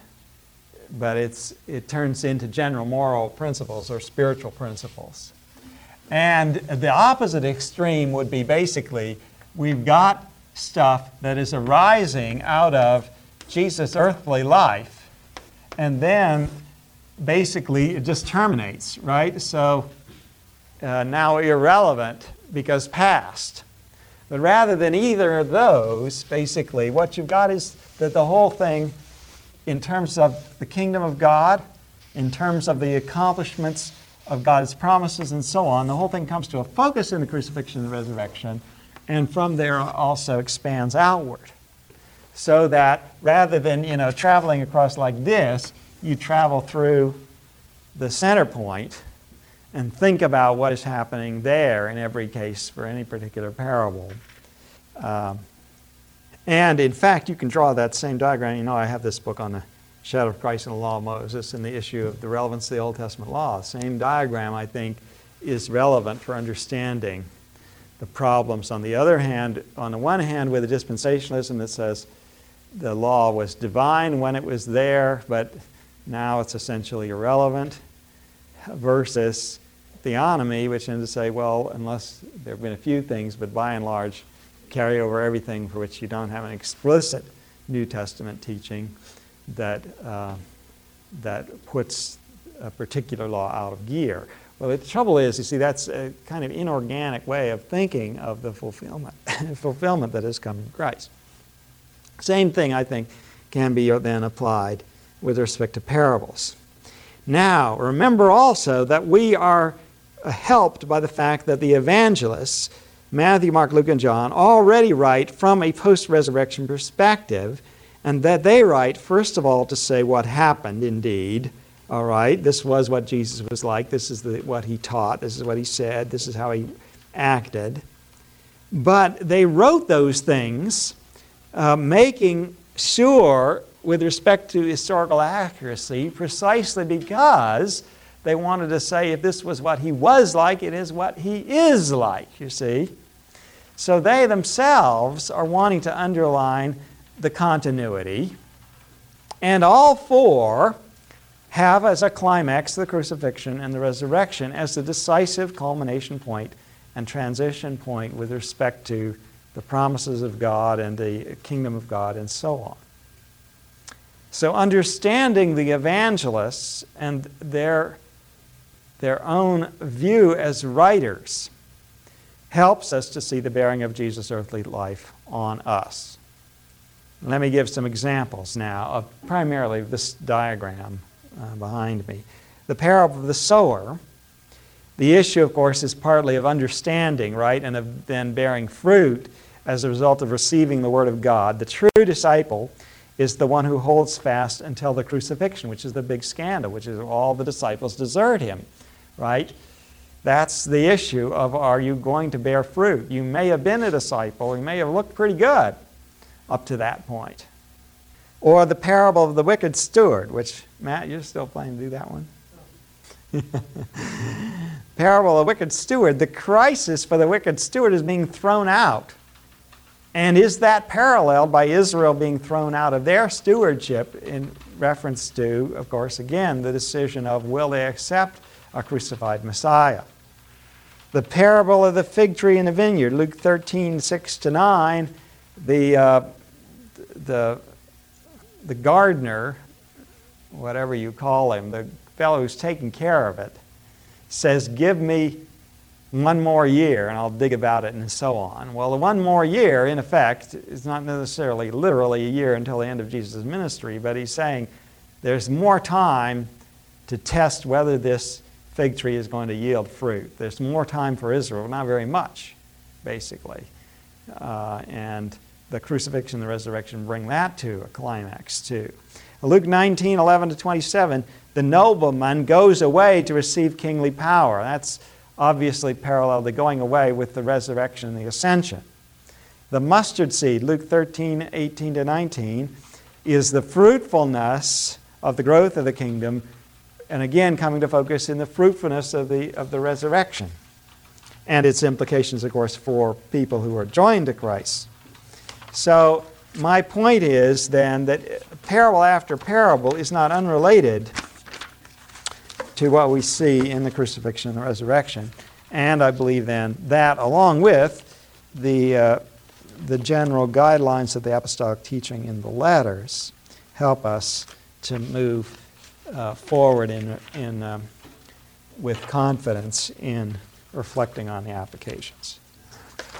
but it's, it turns into general moral principles or spiritual principles. And the opposite extreme would be basically we've got stuff that is arising out of Jesus' earthly life, and then basically it just terminates, right? So uh, now irrelevant because past. But rather than either of those, basically, what you've got is that the whole thing, in terms of the kingdom of God, in terms of the accomplishments of God's promises and so on, the whole thing comes to a focus in the crucifixion and the resurrection, and from there also expands outward. So that rather than you know traveling across like this, you travel through the center point and think about what is happening there in every case for any particular parable. Um, and in fact, you can draw that same diagram. You know, I have this book on the shadow of Christ and the law of Moses and the issue of the relevance of the Old Testament law. Same diagram, I think, is relevant for understanding the problems. On the other hand, on the one hand, with the dispensationalism that says the law was divine when it was there, but now it's essentially irrelevant, versus theonomy, which tends to say, well, unless there have been a few things, but by and large, carry over everything for which you don't have an explicit New Testament teaching that, uh, that puts a particular law out of gear. Well, the trouble is, you see, that's a kind of inorganic way of thinking of the fulfillment, fulfillment that has come in Christ. Same thing, I think, can be then applied with respect to parables. Now, remember also that we are helped by the fact that the evangelists, Matthew, Mark, Luke, and John, already write from a post resurrection perspective, and that they write, first of all, to say what happened indeed. All right, this was what Jesus was like, this is the, what he taught, this is what he said, this is how he acted. But they wrote those things, uh, making sure, with respect to historical accuracy, precisely because they wanted to say if this was what he was like, it is what he is like, you see. So they themselves are wanting to underline the continuity. And all four have as a climax the crucifixion and the resurrection as the decisive culmination point and transition point with respect to the promises of God and the kingdom of God and so on. So, understanding the evangelists and their, their own view as writers helps us to see the bearing of Jesus' earthly life on us. Let me give some examples now of primarily this diagram uh, behind me. The parable of the sower the issue, of course, is partly of understanding, right, and of then bearing fruit as a result of receiving the Word of God. The true disciple is the one who holds fast until the crucifixion, which is the big scandal, which is all the disciples desert him, right? That's the issue of are you going to bear fruit? You may have been a disciple, you may have looked pretty good up to that point. Or the parable of the wicked steward, which, Matt, you're still planning to do that one? parable of the wicked steward, the crisis for the wicked steward is being thrown out. And is that paralleled by Israel being thrown out of their stewardship in reference to, of course, again, the decision of will they accept a crucified Messiah? The parable of the fig tree in the vineyard, Luke 13, 6 to 9, the, uh, the, the gardener, whatever you call him, the fellow who's taking care of it, says, Give me one more year and I'll dig about it and so on. Well, the one more year, in effect, is not necessarily literally a year until the end of Jesus' ministry, but he's saying there's more time to test whether this fig tree is going to yield fruit. There's more time for Israel, not very much, basically. Uh, and the crucifixion and the resurrection bring that to a climax, too. Luke 19, 11 to 27, the nobleman goes away to receive kingly power. That's obviously parallel to going away with the resurrection and the ascension. The mustard seed, Luke 13, 18 to 19, is the fruitfulness of the growth of the kingdom, and again coming to focus in the fruitfulness of the, of the resurrection and its implications, of course, for people who are joined to Christ. So, my point is then that parable after parable is not unrelated to what we see in the crucifixion and the resurrection. And I believe then that, along with the, uh, the general guidelines of the apostolic teaching in the letters, help us to move uh, forward in, in, um, with confidence in reflecting on the applications.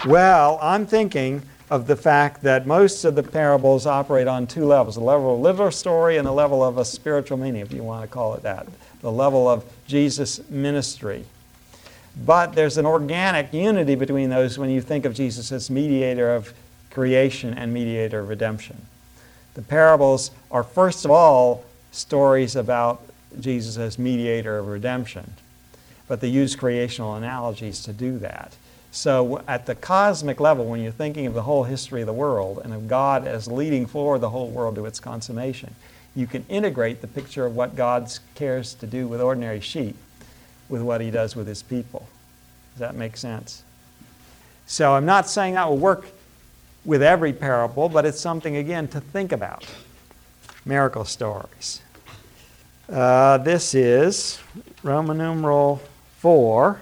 Well, I'm thinking of the fact that most of the parables operate on two levels the level of a literal story and the level of a spiritual meaning, if you want to call it that the level of Jesus' ministry. But there's an organic unity between those when you think of Jesus as mediator of creation and mediator of redemption. The parables are, first of all, stories about Jesus as mediator of redemption, but they use creational analogies to do that. So, at the cosmic level, when you're thinking of the whole history of the world and of God as leading forward the whole world to its consummation, you can integrate the picture of what God cares to do with ordinary sheep with what he does with his people. Does that make sense? So I'm not saying that will work with every parable, but it's something, again, to think about. Miracle stories. Uh, this is Roman numeral 4a.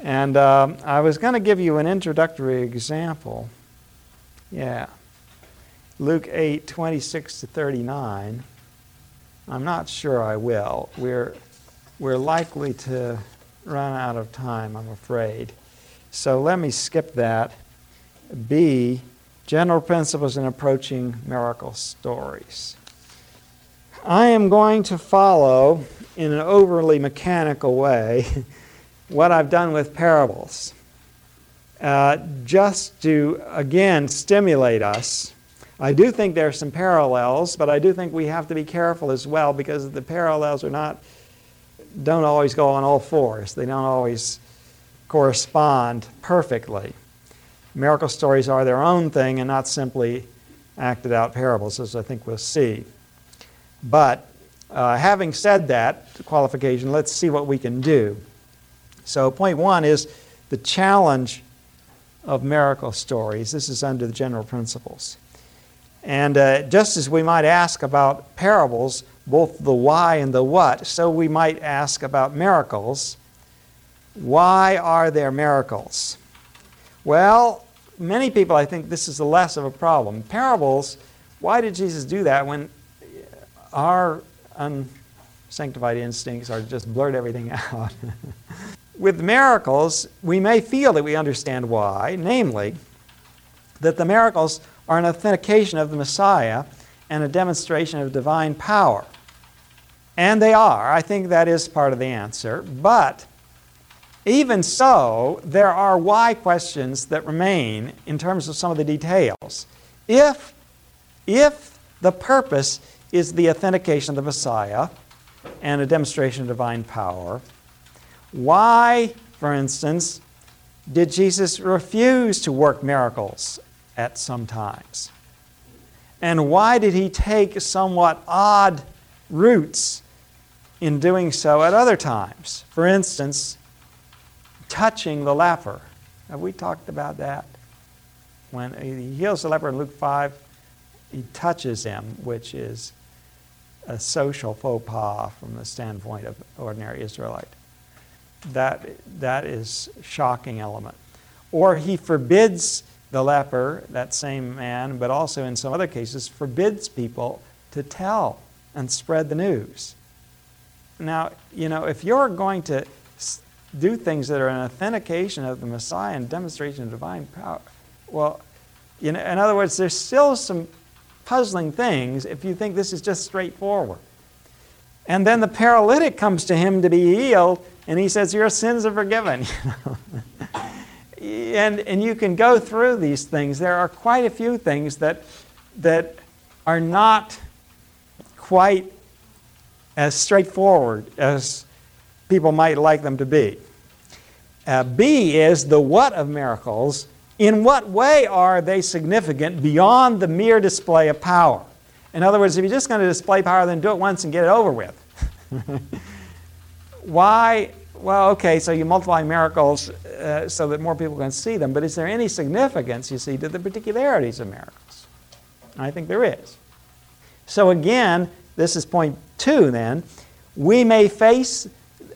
And um, I was going to give you an introductory example. Yeah. Luke 8, 26 to 39. I'm not sure I will. We're, we're likely to run out of time, I'm afraid. So let me skip that. B, general principles in approaching miracle stories. I am going to follow, in an overly mechanical way, what I've done with parables, uh, just to, again, stimulate us I do think there are some parallels, but I do think we have to be careful as well because the parallels are not don't always go on all fours. They don't always correspond perfectly. Miracle stories are their own thing and not simply acted out parables, as I think we'll see. But uh, having said that qualification, let's see what we can do. So, point one is the challenge of miracle stories. This is under the general principles. And uh, just as we might ask about parables, both the why and the what, so we might ask about miracles. Why are there miracles? Well, many people, I think this is less of a problem. Parables, why did Jesus do that when our unsanctified instincts are just blurt everything out? With miracles, we may feel that we understand why, namely, that the miracles are an authentication of the Messiah and a demonstration of divine power. And they are. I think that is part of the answer. But even so, there are why questions that remain in terms of some of the details. If, if the purpose is the authentication of the Messiah and a demonstration of divine power, why, for instance, did Jesus refuse to work miracles at some times? And why did he take somewhat odd routes in doing so at other times? For instance, touching the leper. Have we talked about that? When he heals the leper in Luke 5, he touches him, which is a social faux pas from the standpoint of ordinary Israelite. That, that is shocking element. Or he forbids the leper, that same man, but also in some other cases, forbids people to tell and spread the news. Now, you know, if you're going to do things that are an authentication of the Messiah and demonstration of divine power. Well, you know, in other words, there's still some puzzling things if you think this is just straightforward. And then the paralytic comes to him to be healed, and he says, Your sins are forgiven. and, and you can go through these things. There are quite a few things that, that are not quite as straightforward as people might like them to be. Uh, B is the what of miracles. In what way are they significant beyond the mere display of power? In other words, if you're just going to display power, then do it once and get it over with. Why? Well, okay, so you multiply miracles uh, so that more people can see them, but is there any significance, you see, to the particularities of miracles? I think there is. So, again, this is point two then. We may face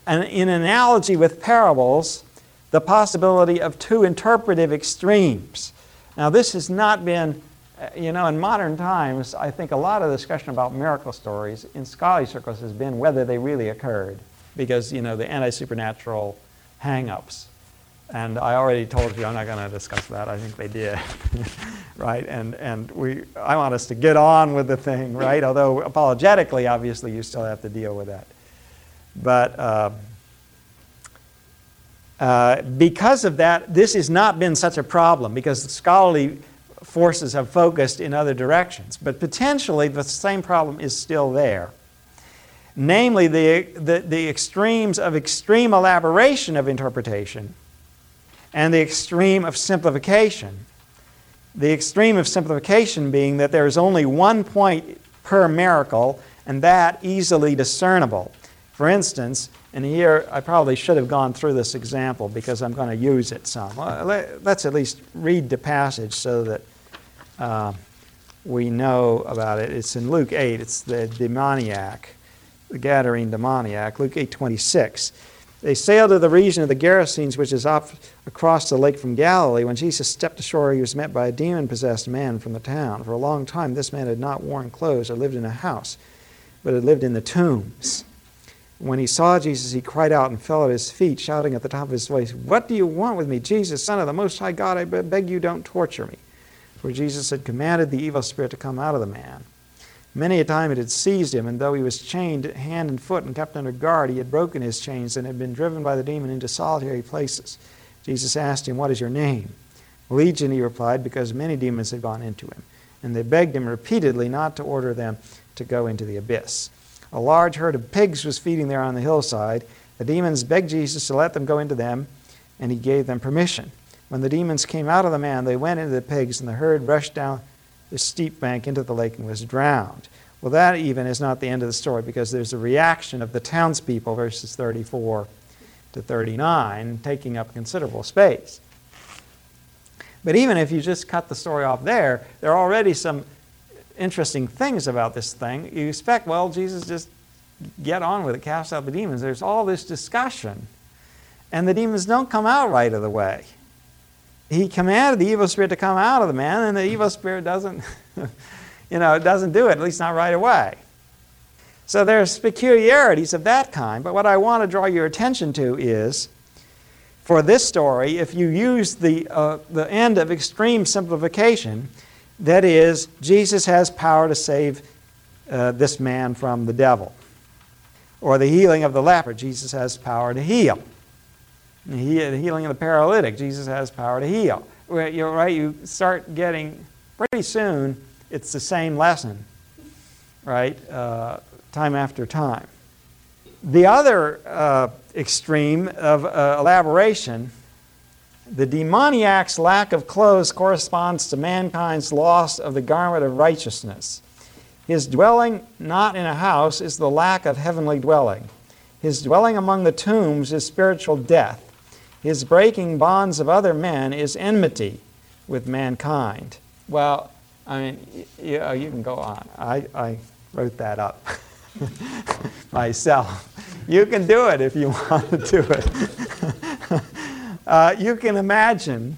and in analogy with parables, the possibility of two interpretive extremes. Now, this has not been, uh, you know, in modern times, I think a lot of discussion about miracle stories in scholarly circles has been whether they really occurred, because, you know, the anti supernatural hang ups. And I already told you I'm not going to discuss that. I think they did. right? And, and we, I want us to get on with the thing, right? Although apologetically, obviously, you still have to deal with that. But uh, uh, because of that, this has not been such a problem because the scholarly forces have focused in other directions. But potentially, the same problem is still there. Namely, the, the, the extremes of extreme elaboration of interpretation and the extreme of simplification. The extreme of simplification being that there is only one point per miracle, and that easily discernible. For instance, and here I probably should have gone through this example because I'm going to use it some. Let's at least read the passage so that uh, we know about it. It's in Luke 8. It's the demoniac, the Gadarene demoniac, Luke 8 26. They sailed to the region of the Gerasenes, which is off across the lake from Galilee. When Jesus stepped ashore, he was met by a demon possessed man from the town. For a long time, this man had not worn clothes or lived in a house, but had lived in the tombs. When he saw Jesus, he cried out and fell at his feet, shouting at the top of his voice, What do you want with me, Jesus, Son of the Most High God? I beg you, don't torture me. For Jesus had commanded the evil spirit to come out of the man. Many a time it had seized him, and though he was chained hand and foot and kept under guard, he had broken his chains and had been driven by the demon into solitary places. Jesus asked him, What is your name? Legion, he replied, because many demons had gone into him. And they begged him repeatedly not to order them to go into the abyss. A large herd of pigs was feeding there on the hillside. The demons begged Jesus to let them go into them, and he gave them permission. When the demons came out of the man, they went into the pigs, and the herd rushed down the steep bank into the lake and was drowned. Well, that even is not the end of the story because there's a reaction of the townspeople, verses 34 to 39, taking up considerable space. But even if you just cut the story off there, there are already some interesting things about this thing. You expect, well, Jesus just get on with it, cast out the demons. There's all this discussion, and the demons don't come out right of the way. He commanded the evil spirit to come out of the man, and the evil spirit doesn't, you know, it doesn't do it, at least not right away. So there's peculiarities of that kind, but what I want to draw your attention to is for this story, if you use the, uh, the end of extreme simplification, that is, Jesus has power to save uh, this man from the devil. Or the healing of the leper, Jesus has power to heal. The healing of the paralytic, Jesus has power to heal. You're right, you start getting, pretty soon, it's the same lesson, right? Uh, time after time. The other uh, extreme of uh, elaboration, the demoniac's lack of clothes corresponds to mankind's loss of the garment of righteousness. His dwelling not in a house is the lack of heavenly dwelling. His dwelling among the tombs is spiritual death. His breaking bonds of other men is enmity with mankind. Well, I mean, you, you can go on. I, I wrote that up. myself. You can do it if you want to do it. uh, you can imagine,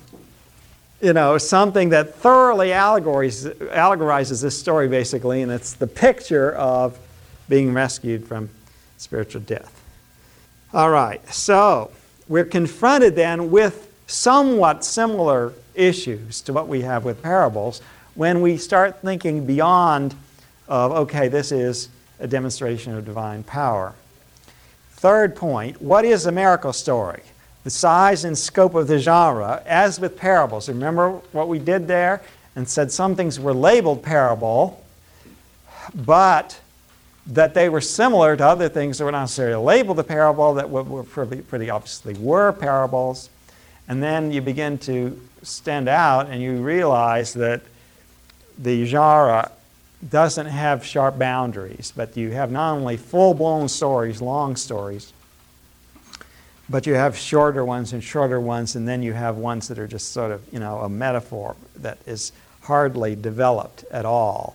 you know, something that thoroughly allegorizes, allegorizes this story, basically, and it's the picture of being rescued from spiritual death. All right, so we're confronted then with somewhat similar issues to what we have with parables when we start thinking beyond of okay this is a demonstration of divine power. Third point what is a miracle story? The size and scope of the genre, as with parables. Remember what we did there and said some things were labeled parable, but that they were similar to other things that were not necessarily labeled a parable, that were pretty, pretty obviously were parables. And then you begin to stand out and you realize that the genre doesn't have sharp boundaries, but you have not only full blown stories, long stories, but you have shorter ones and shorter ones, and then you have ones that are just sort of, you know, a metaphor that is hardly developed at all.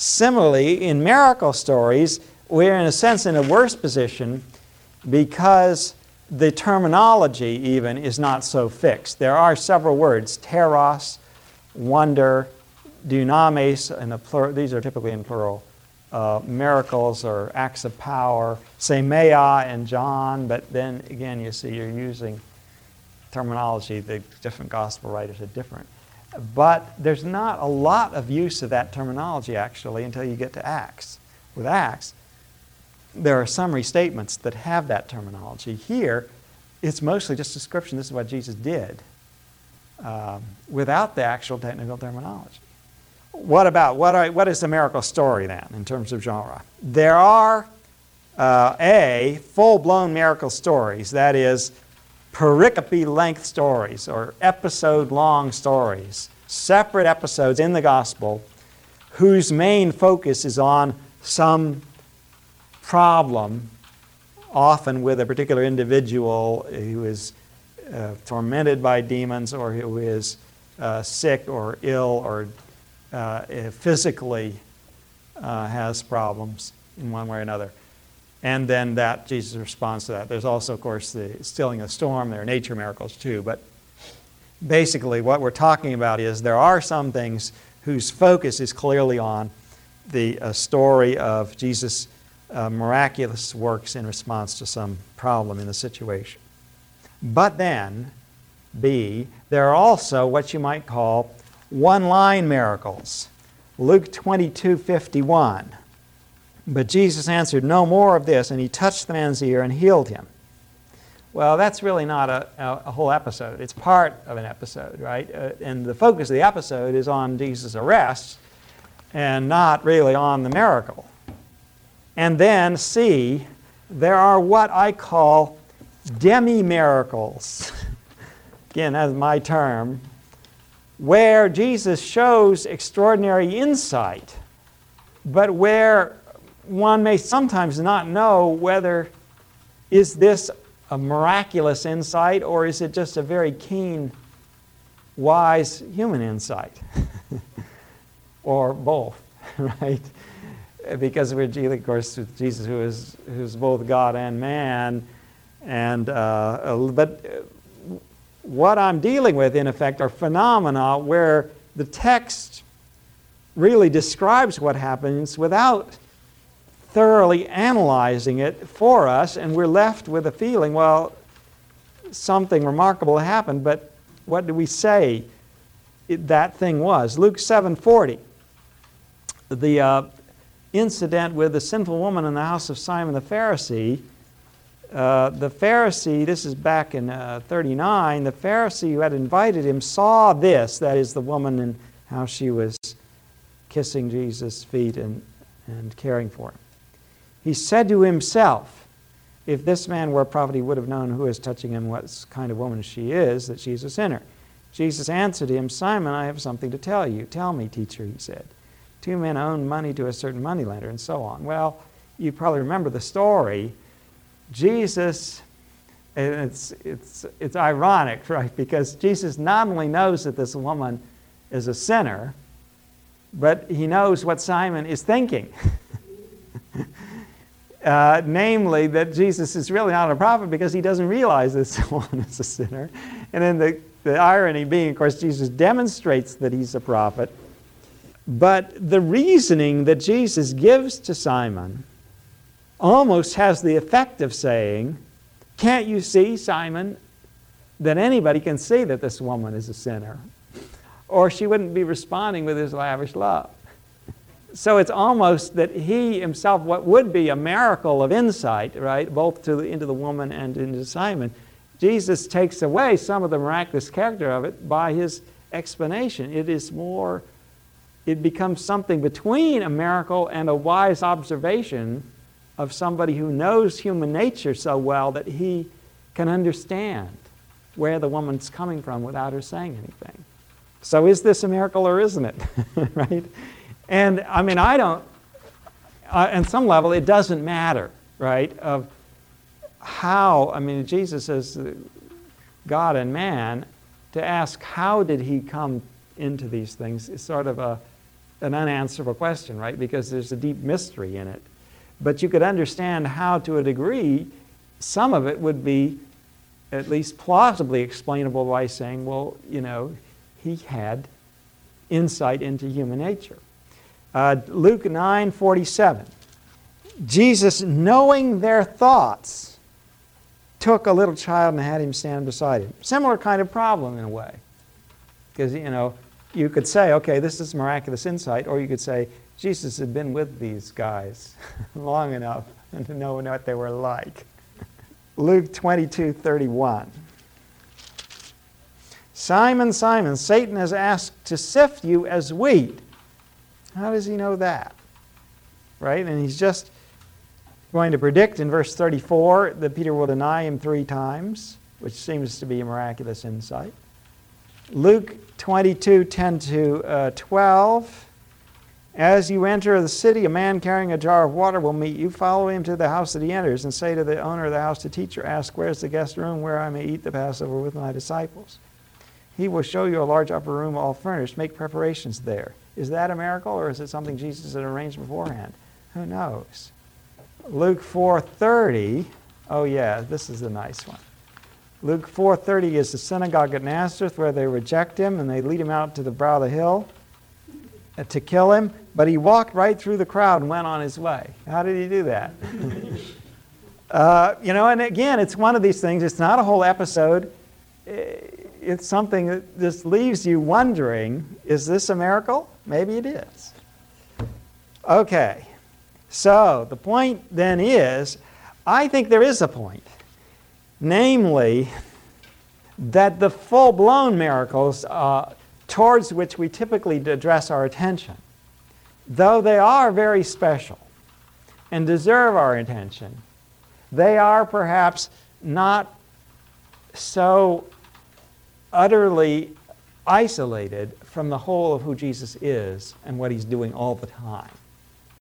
Similarly, in miracle stories, we're in a sense in a worse position because the terminology even is not so fixed. There are several words, teras, wonder, dunamis, in the these are typically in plural, uh, miracles or acts of power, semeia and John, but then again, you see you're using terminology, the different gospel writers are different. But there's not a lot of use of that terminology actually until you get to Acts. With Acts, there are summary statements that have that terminology. Here, it's mostly just description. This is what Jesus did um, without the actual technical terminology. What about, what, are, what is the miracle story then in terms of genre? There are uh, A, full blown miracle stories, that is, pericope length stories or episode long stories, separate episodes in the gospel whose main focus is on some problem, often with a particular individual who is uh, tormented by demons or who is uh, sick or ill or uh, physically uh, has problems in one way or another. And then that Jesus responds to that. There's also, of course, the stilling of storm. There are nature miracles too. But basically, what we're talking about is there are some things whose focus is clearly on the uh, story of Jesus' uh, miraculous works in response to some problem in the situation. But then, B, there are also what you might call one line miracles. Luke 22 51. But Jesus answered, No more of this, and he touched the man's ear and healed him. Well, that's really not a, a whole episode. It's part of an episode, right? Uh, and the focus of the episode is on Jesus' arrest and not really on the miracle. And then, C, there are what I call demi miracles. again, that's my term, where Jesus shows extraordinary insight, but where one may sometimes not know whether is this a miraculous insight or is it just a very keen, wise human insight? or both, right? Because we're dealing, of course, with Jesus, who is who's both God and man, and uh, but what I'm dealing with, in effect, are phenomena where the text really describes what happens without thoroughly analyzing it for us, and we're left with a feeling, well, something remarkable happened, but what do we say it, that thing was? Luke 7:40, the uh, incident with the sinful woman in the house of Simon the Pharisee. Uh, the Pharisee, this is back in uh, 39, the Pharisee who had invited him saw this, that is, the woman and how she was kissing Jesus' feet and, and caring for him. He said to himself, If this man were a prophet, he would have known who is touching him, what kind of woman she is, that she's a sinner. Jesus answered him, Simon, I have something to tell you. Tell me, teacher, he said. Two men owed money to a certain moneylender, and so on. Well, you probably remember the story. Jesus, it's, it's, it's ironic, right? Because Jesus not only knows that this woman is a sinner, but he knows what Simon is thinking. Uh, namely, that Jesus is really not a prophet because he doesn't realize this one is a sinner. And then the, the irony being, of course, Jesus demonstrates that he's a prophet. But the reasoning that Jesus gives to Simon almost has the effect of saying, Can't you see, Simon, that anybody can see that this woman is a sinner? Or she wouldn't be responding with his lavish love so it's almost that he himself, what would be a miracle of insight, right, both to the, into the woman and into Simon, Jesus takes away some of the miraculous character of it by his explanation. It is more, it becomes something between a miracle and a wise observation of somebody who knows human nature so well that he can understand where the woman's coming from without her saying anything. So is this a miracle or isn't it? right? And I mean, I don't, uh, on some level, it doesn't matter, right? Of how, I mean, Jesus is God and man. To ask how did he come into these things is sort of a, an unanswerable question, right? Because there's a deep mystery in it. But you could understand how, to a degree, some of it would be at least plausibly explainable by saying, well, you know, he had insight into human nature. Uh, Luke 9 47. Jesus, knowing their thoughts, took a little child and had him stand beside him. Similar kind of problem in a way. Because, you know, you could say, okay, this is miraculous insight, or you could say, Jesus had been with these guys long enough to know what they were like. Luke 22 31. Simon, Simon, Satan has asked to sift you as wheat. How does he know that? Right? And he's just going to predict in verse 34 that Peter will deny him three times, which seems to be a miraculous insight. Luke 22 10 to uh, 12. As you enter the city, a man carrying a jar of water will meet you. Follow him to the house that he enters and say to the owner of the house, the teacher, ask, Where's the guest room where I may eat the Passover with my disciples? He will show you a large upper room all furnished. Make preparations there. Is that a miracle or is it something Jesus had arranged beforehand? Who knows? Luke 4:30. Oh yeah, this is a nice one. Luke 4:30 is the synagogue at Nazareth where they reject him and they lead him out to the brow of the hill uh, to kill him, but he walked right through the crowd and went on his way. How did he do that? uh, you know, and again, it's one of these things. It's not a whole episode. It's something that just leaves you wondering: Is this a miracle? Maybe it is. Okay, so the point then is I think there is a point. Namely, that the full blown miracles uh, towards which we typically address our attention, though they are very special and deserve our attention, they are perhaps not so utterly isolated from the whole of who Jesus is and what he's doing all the time.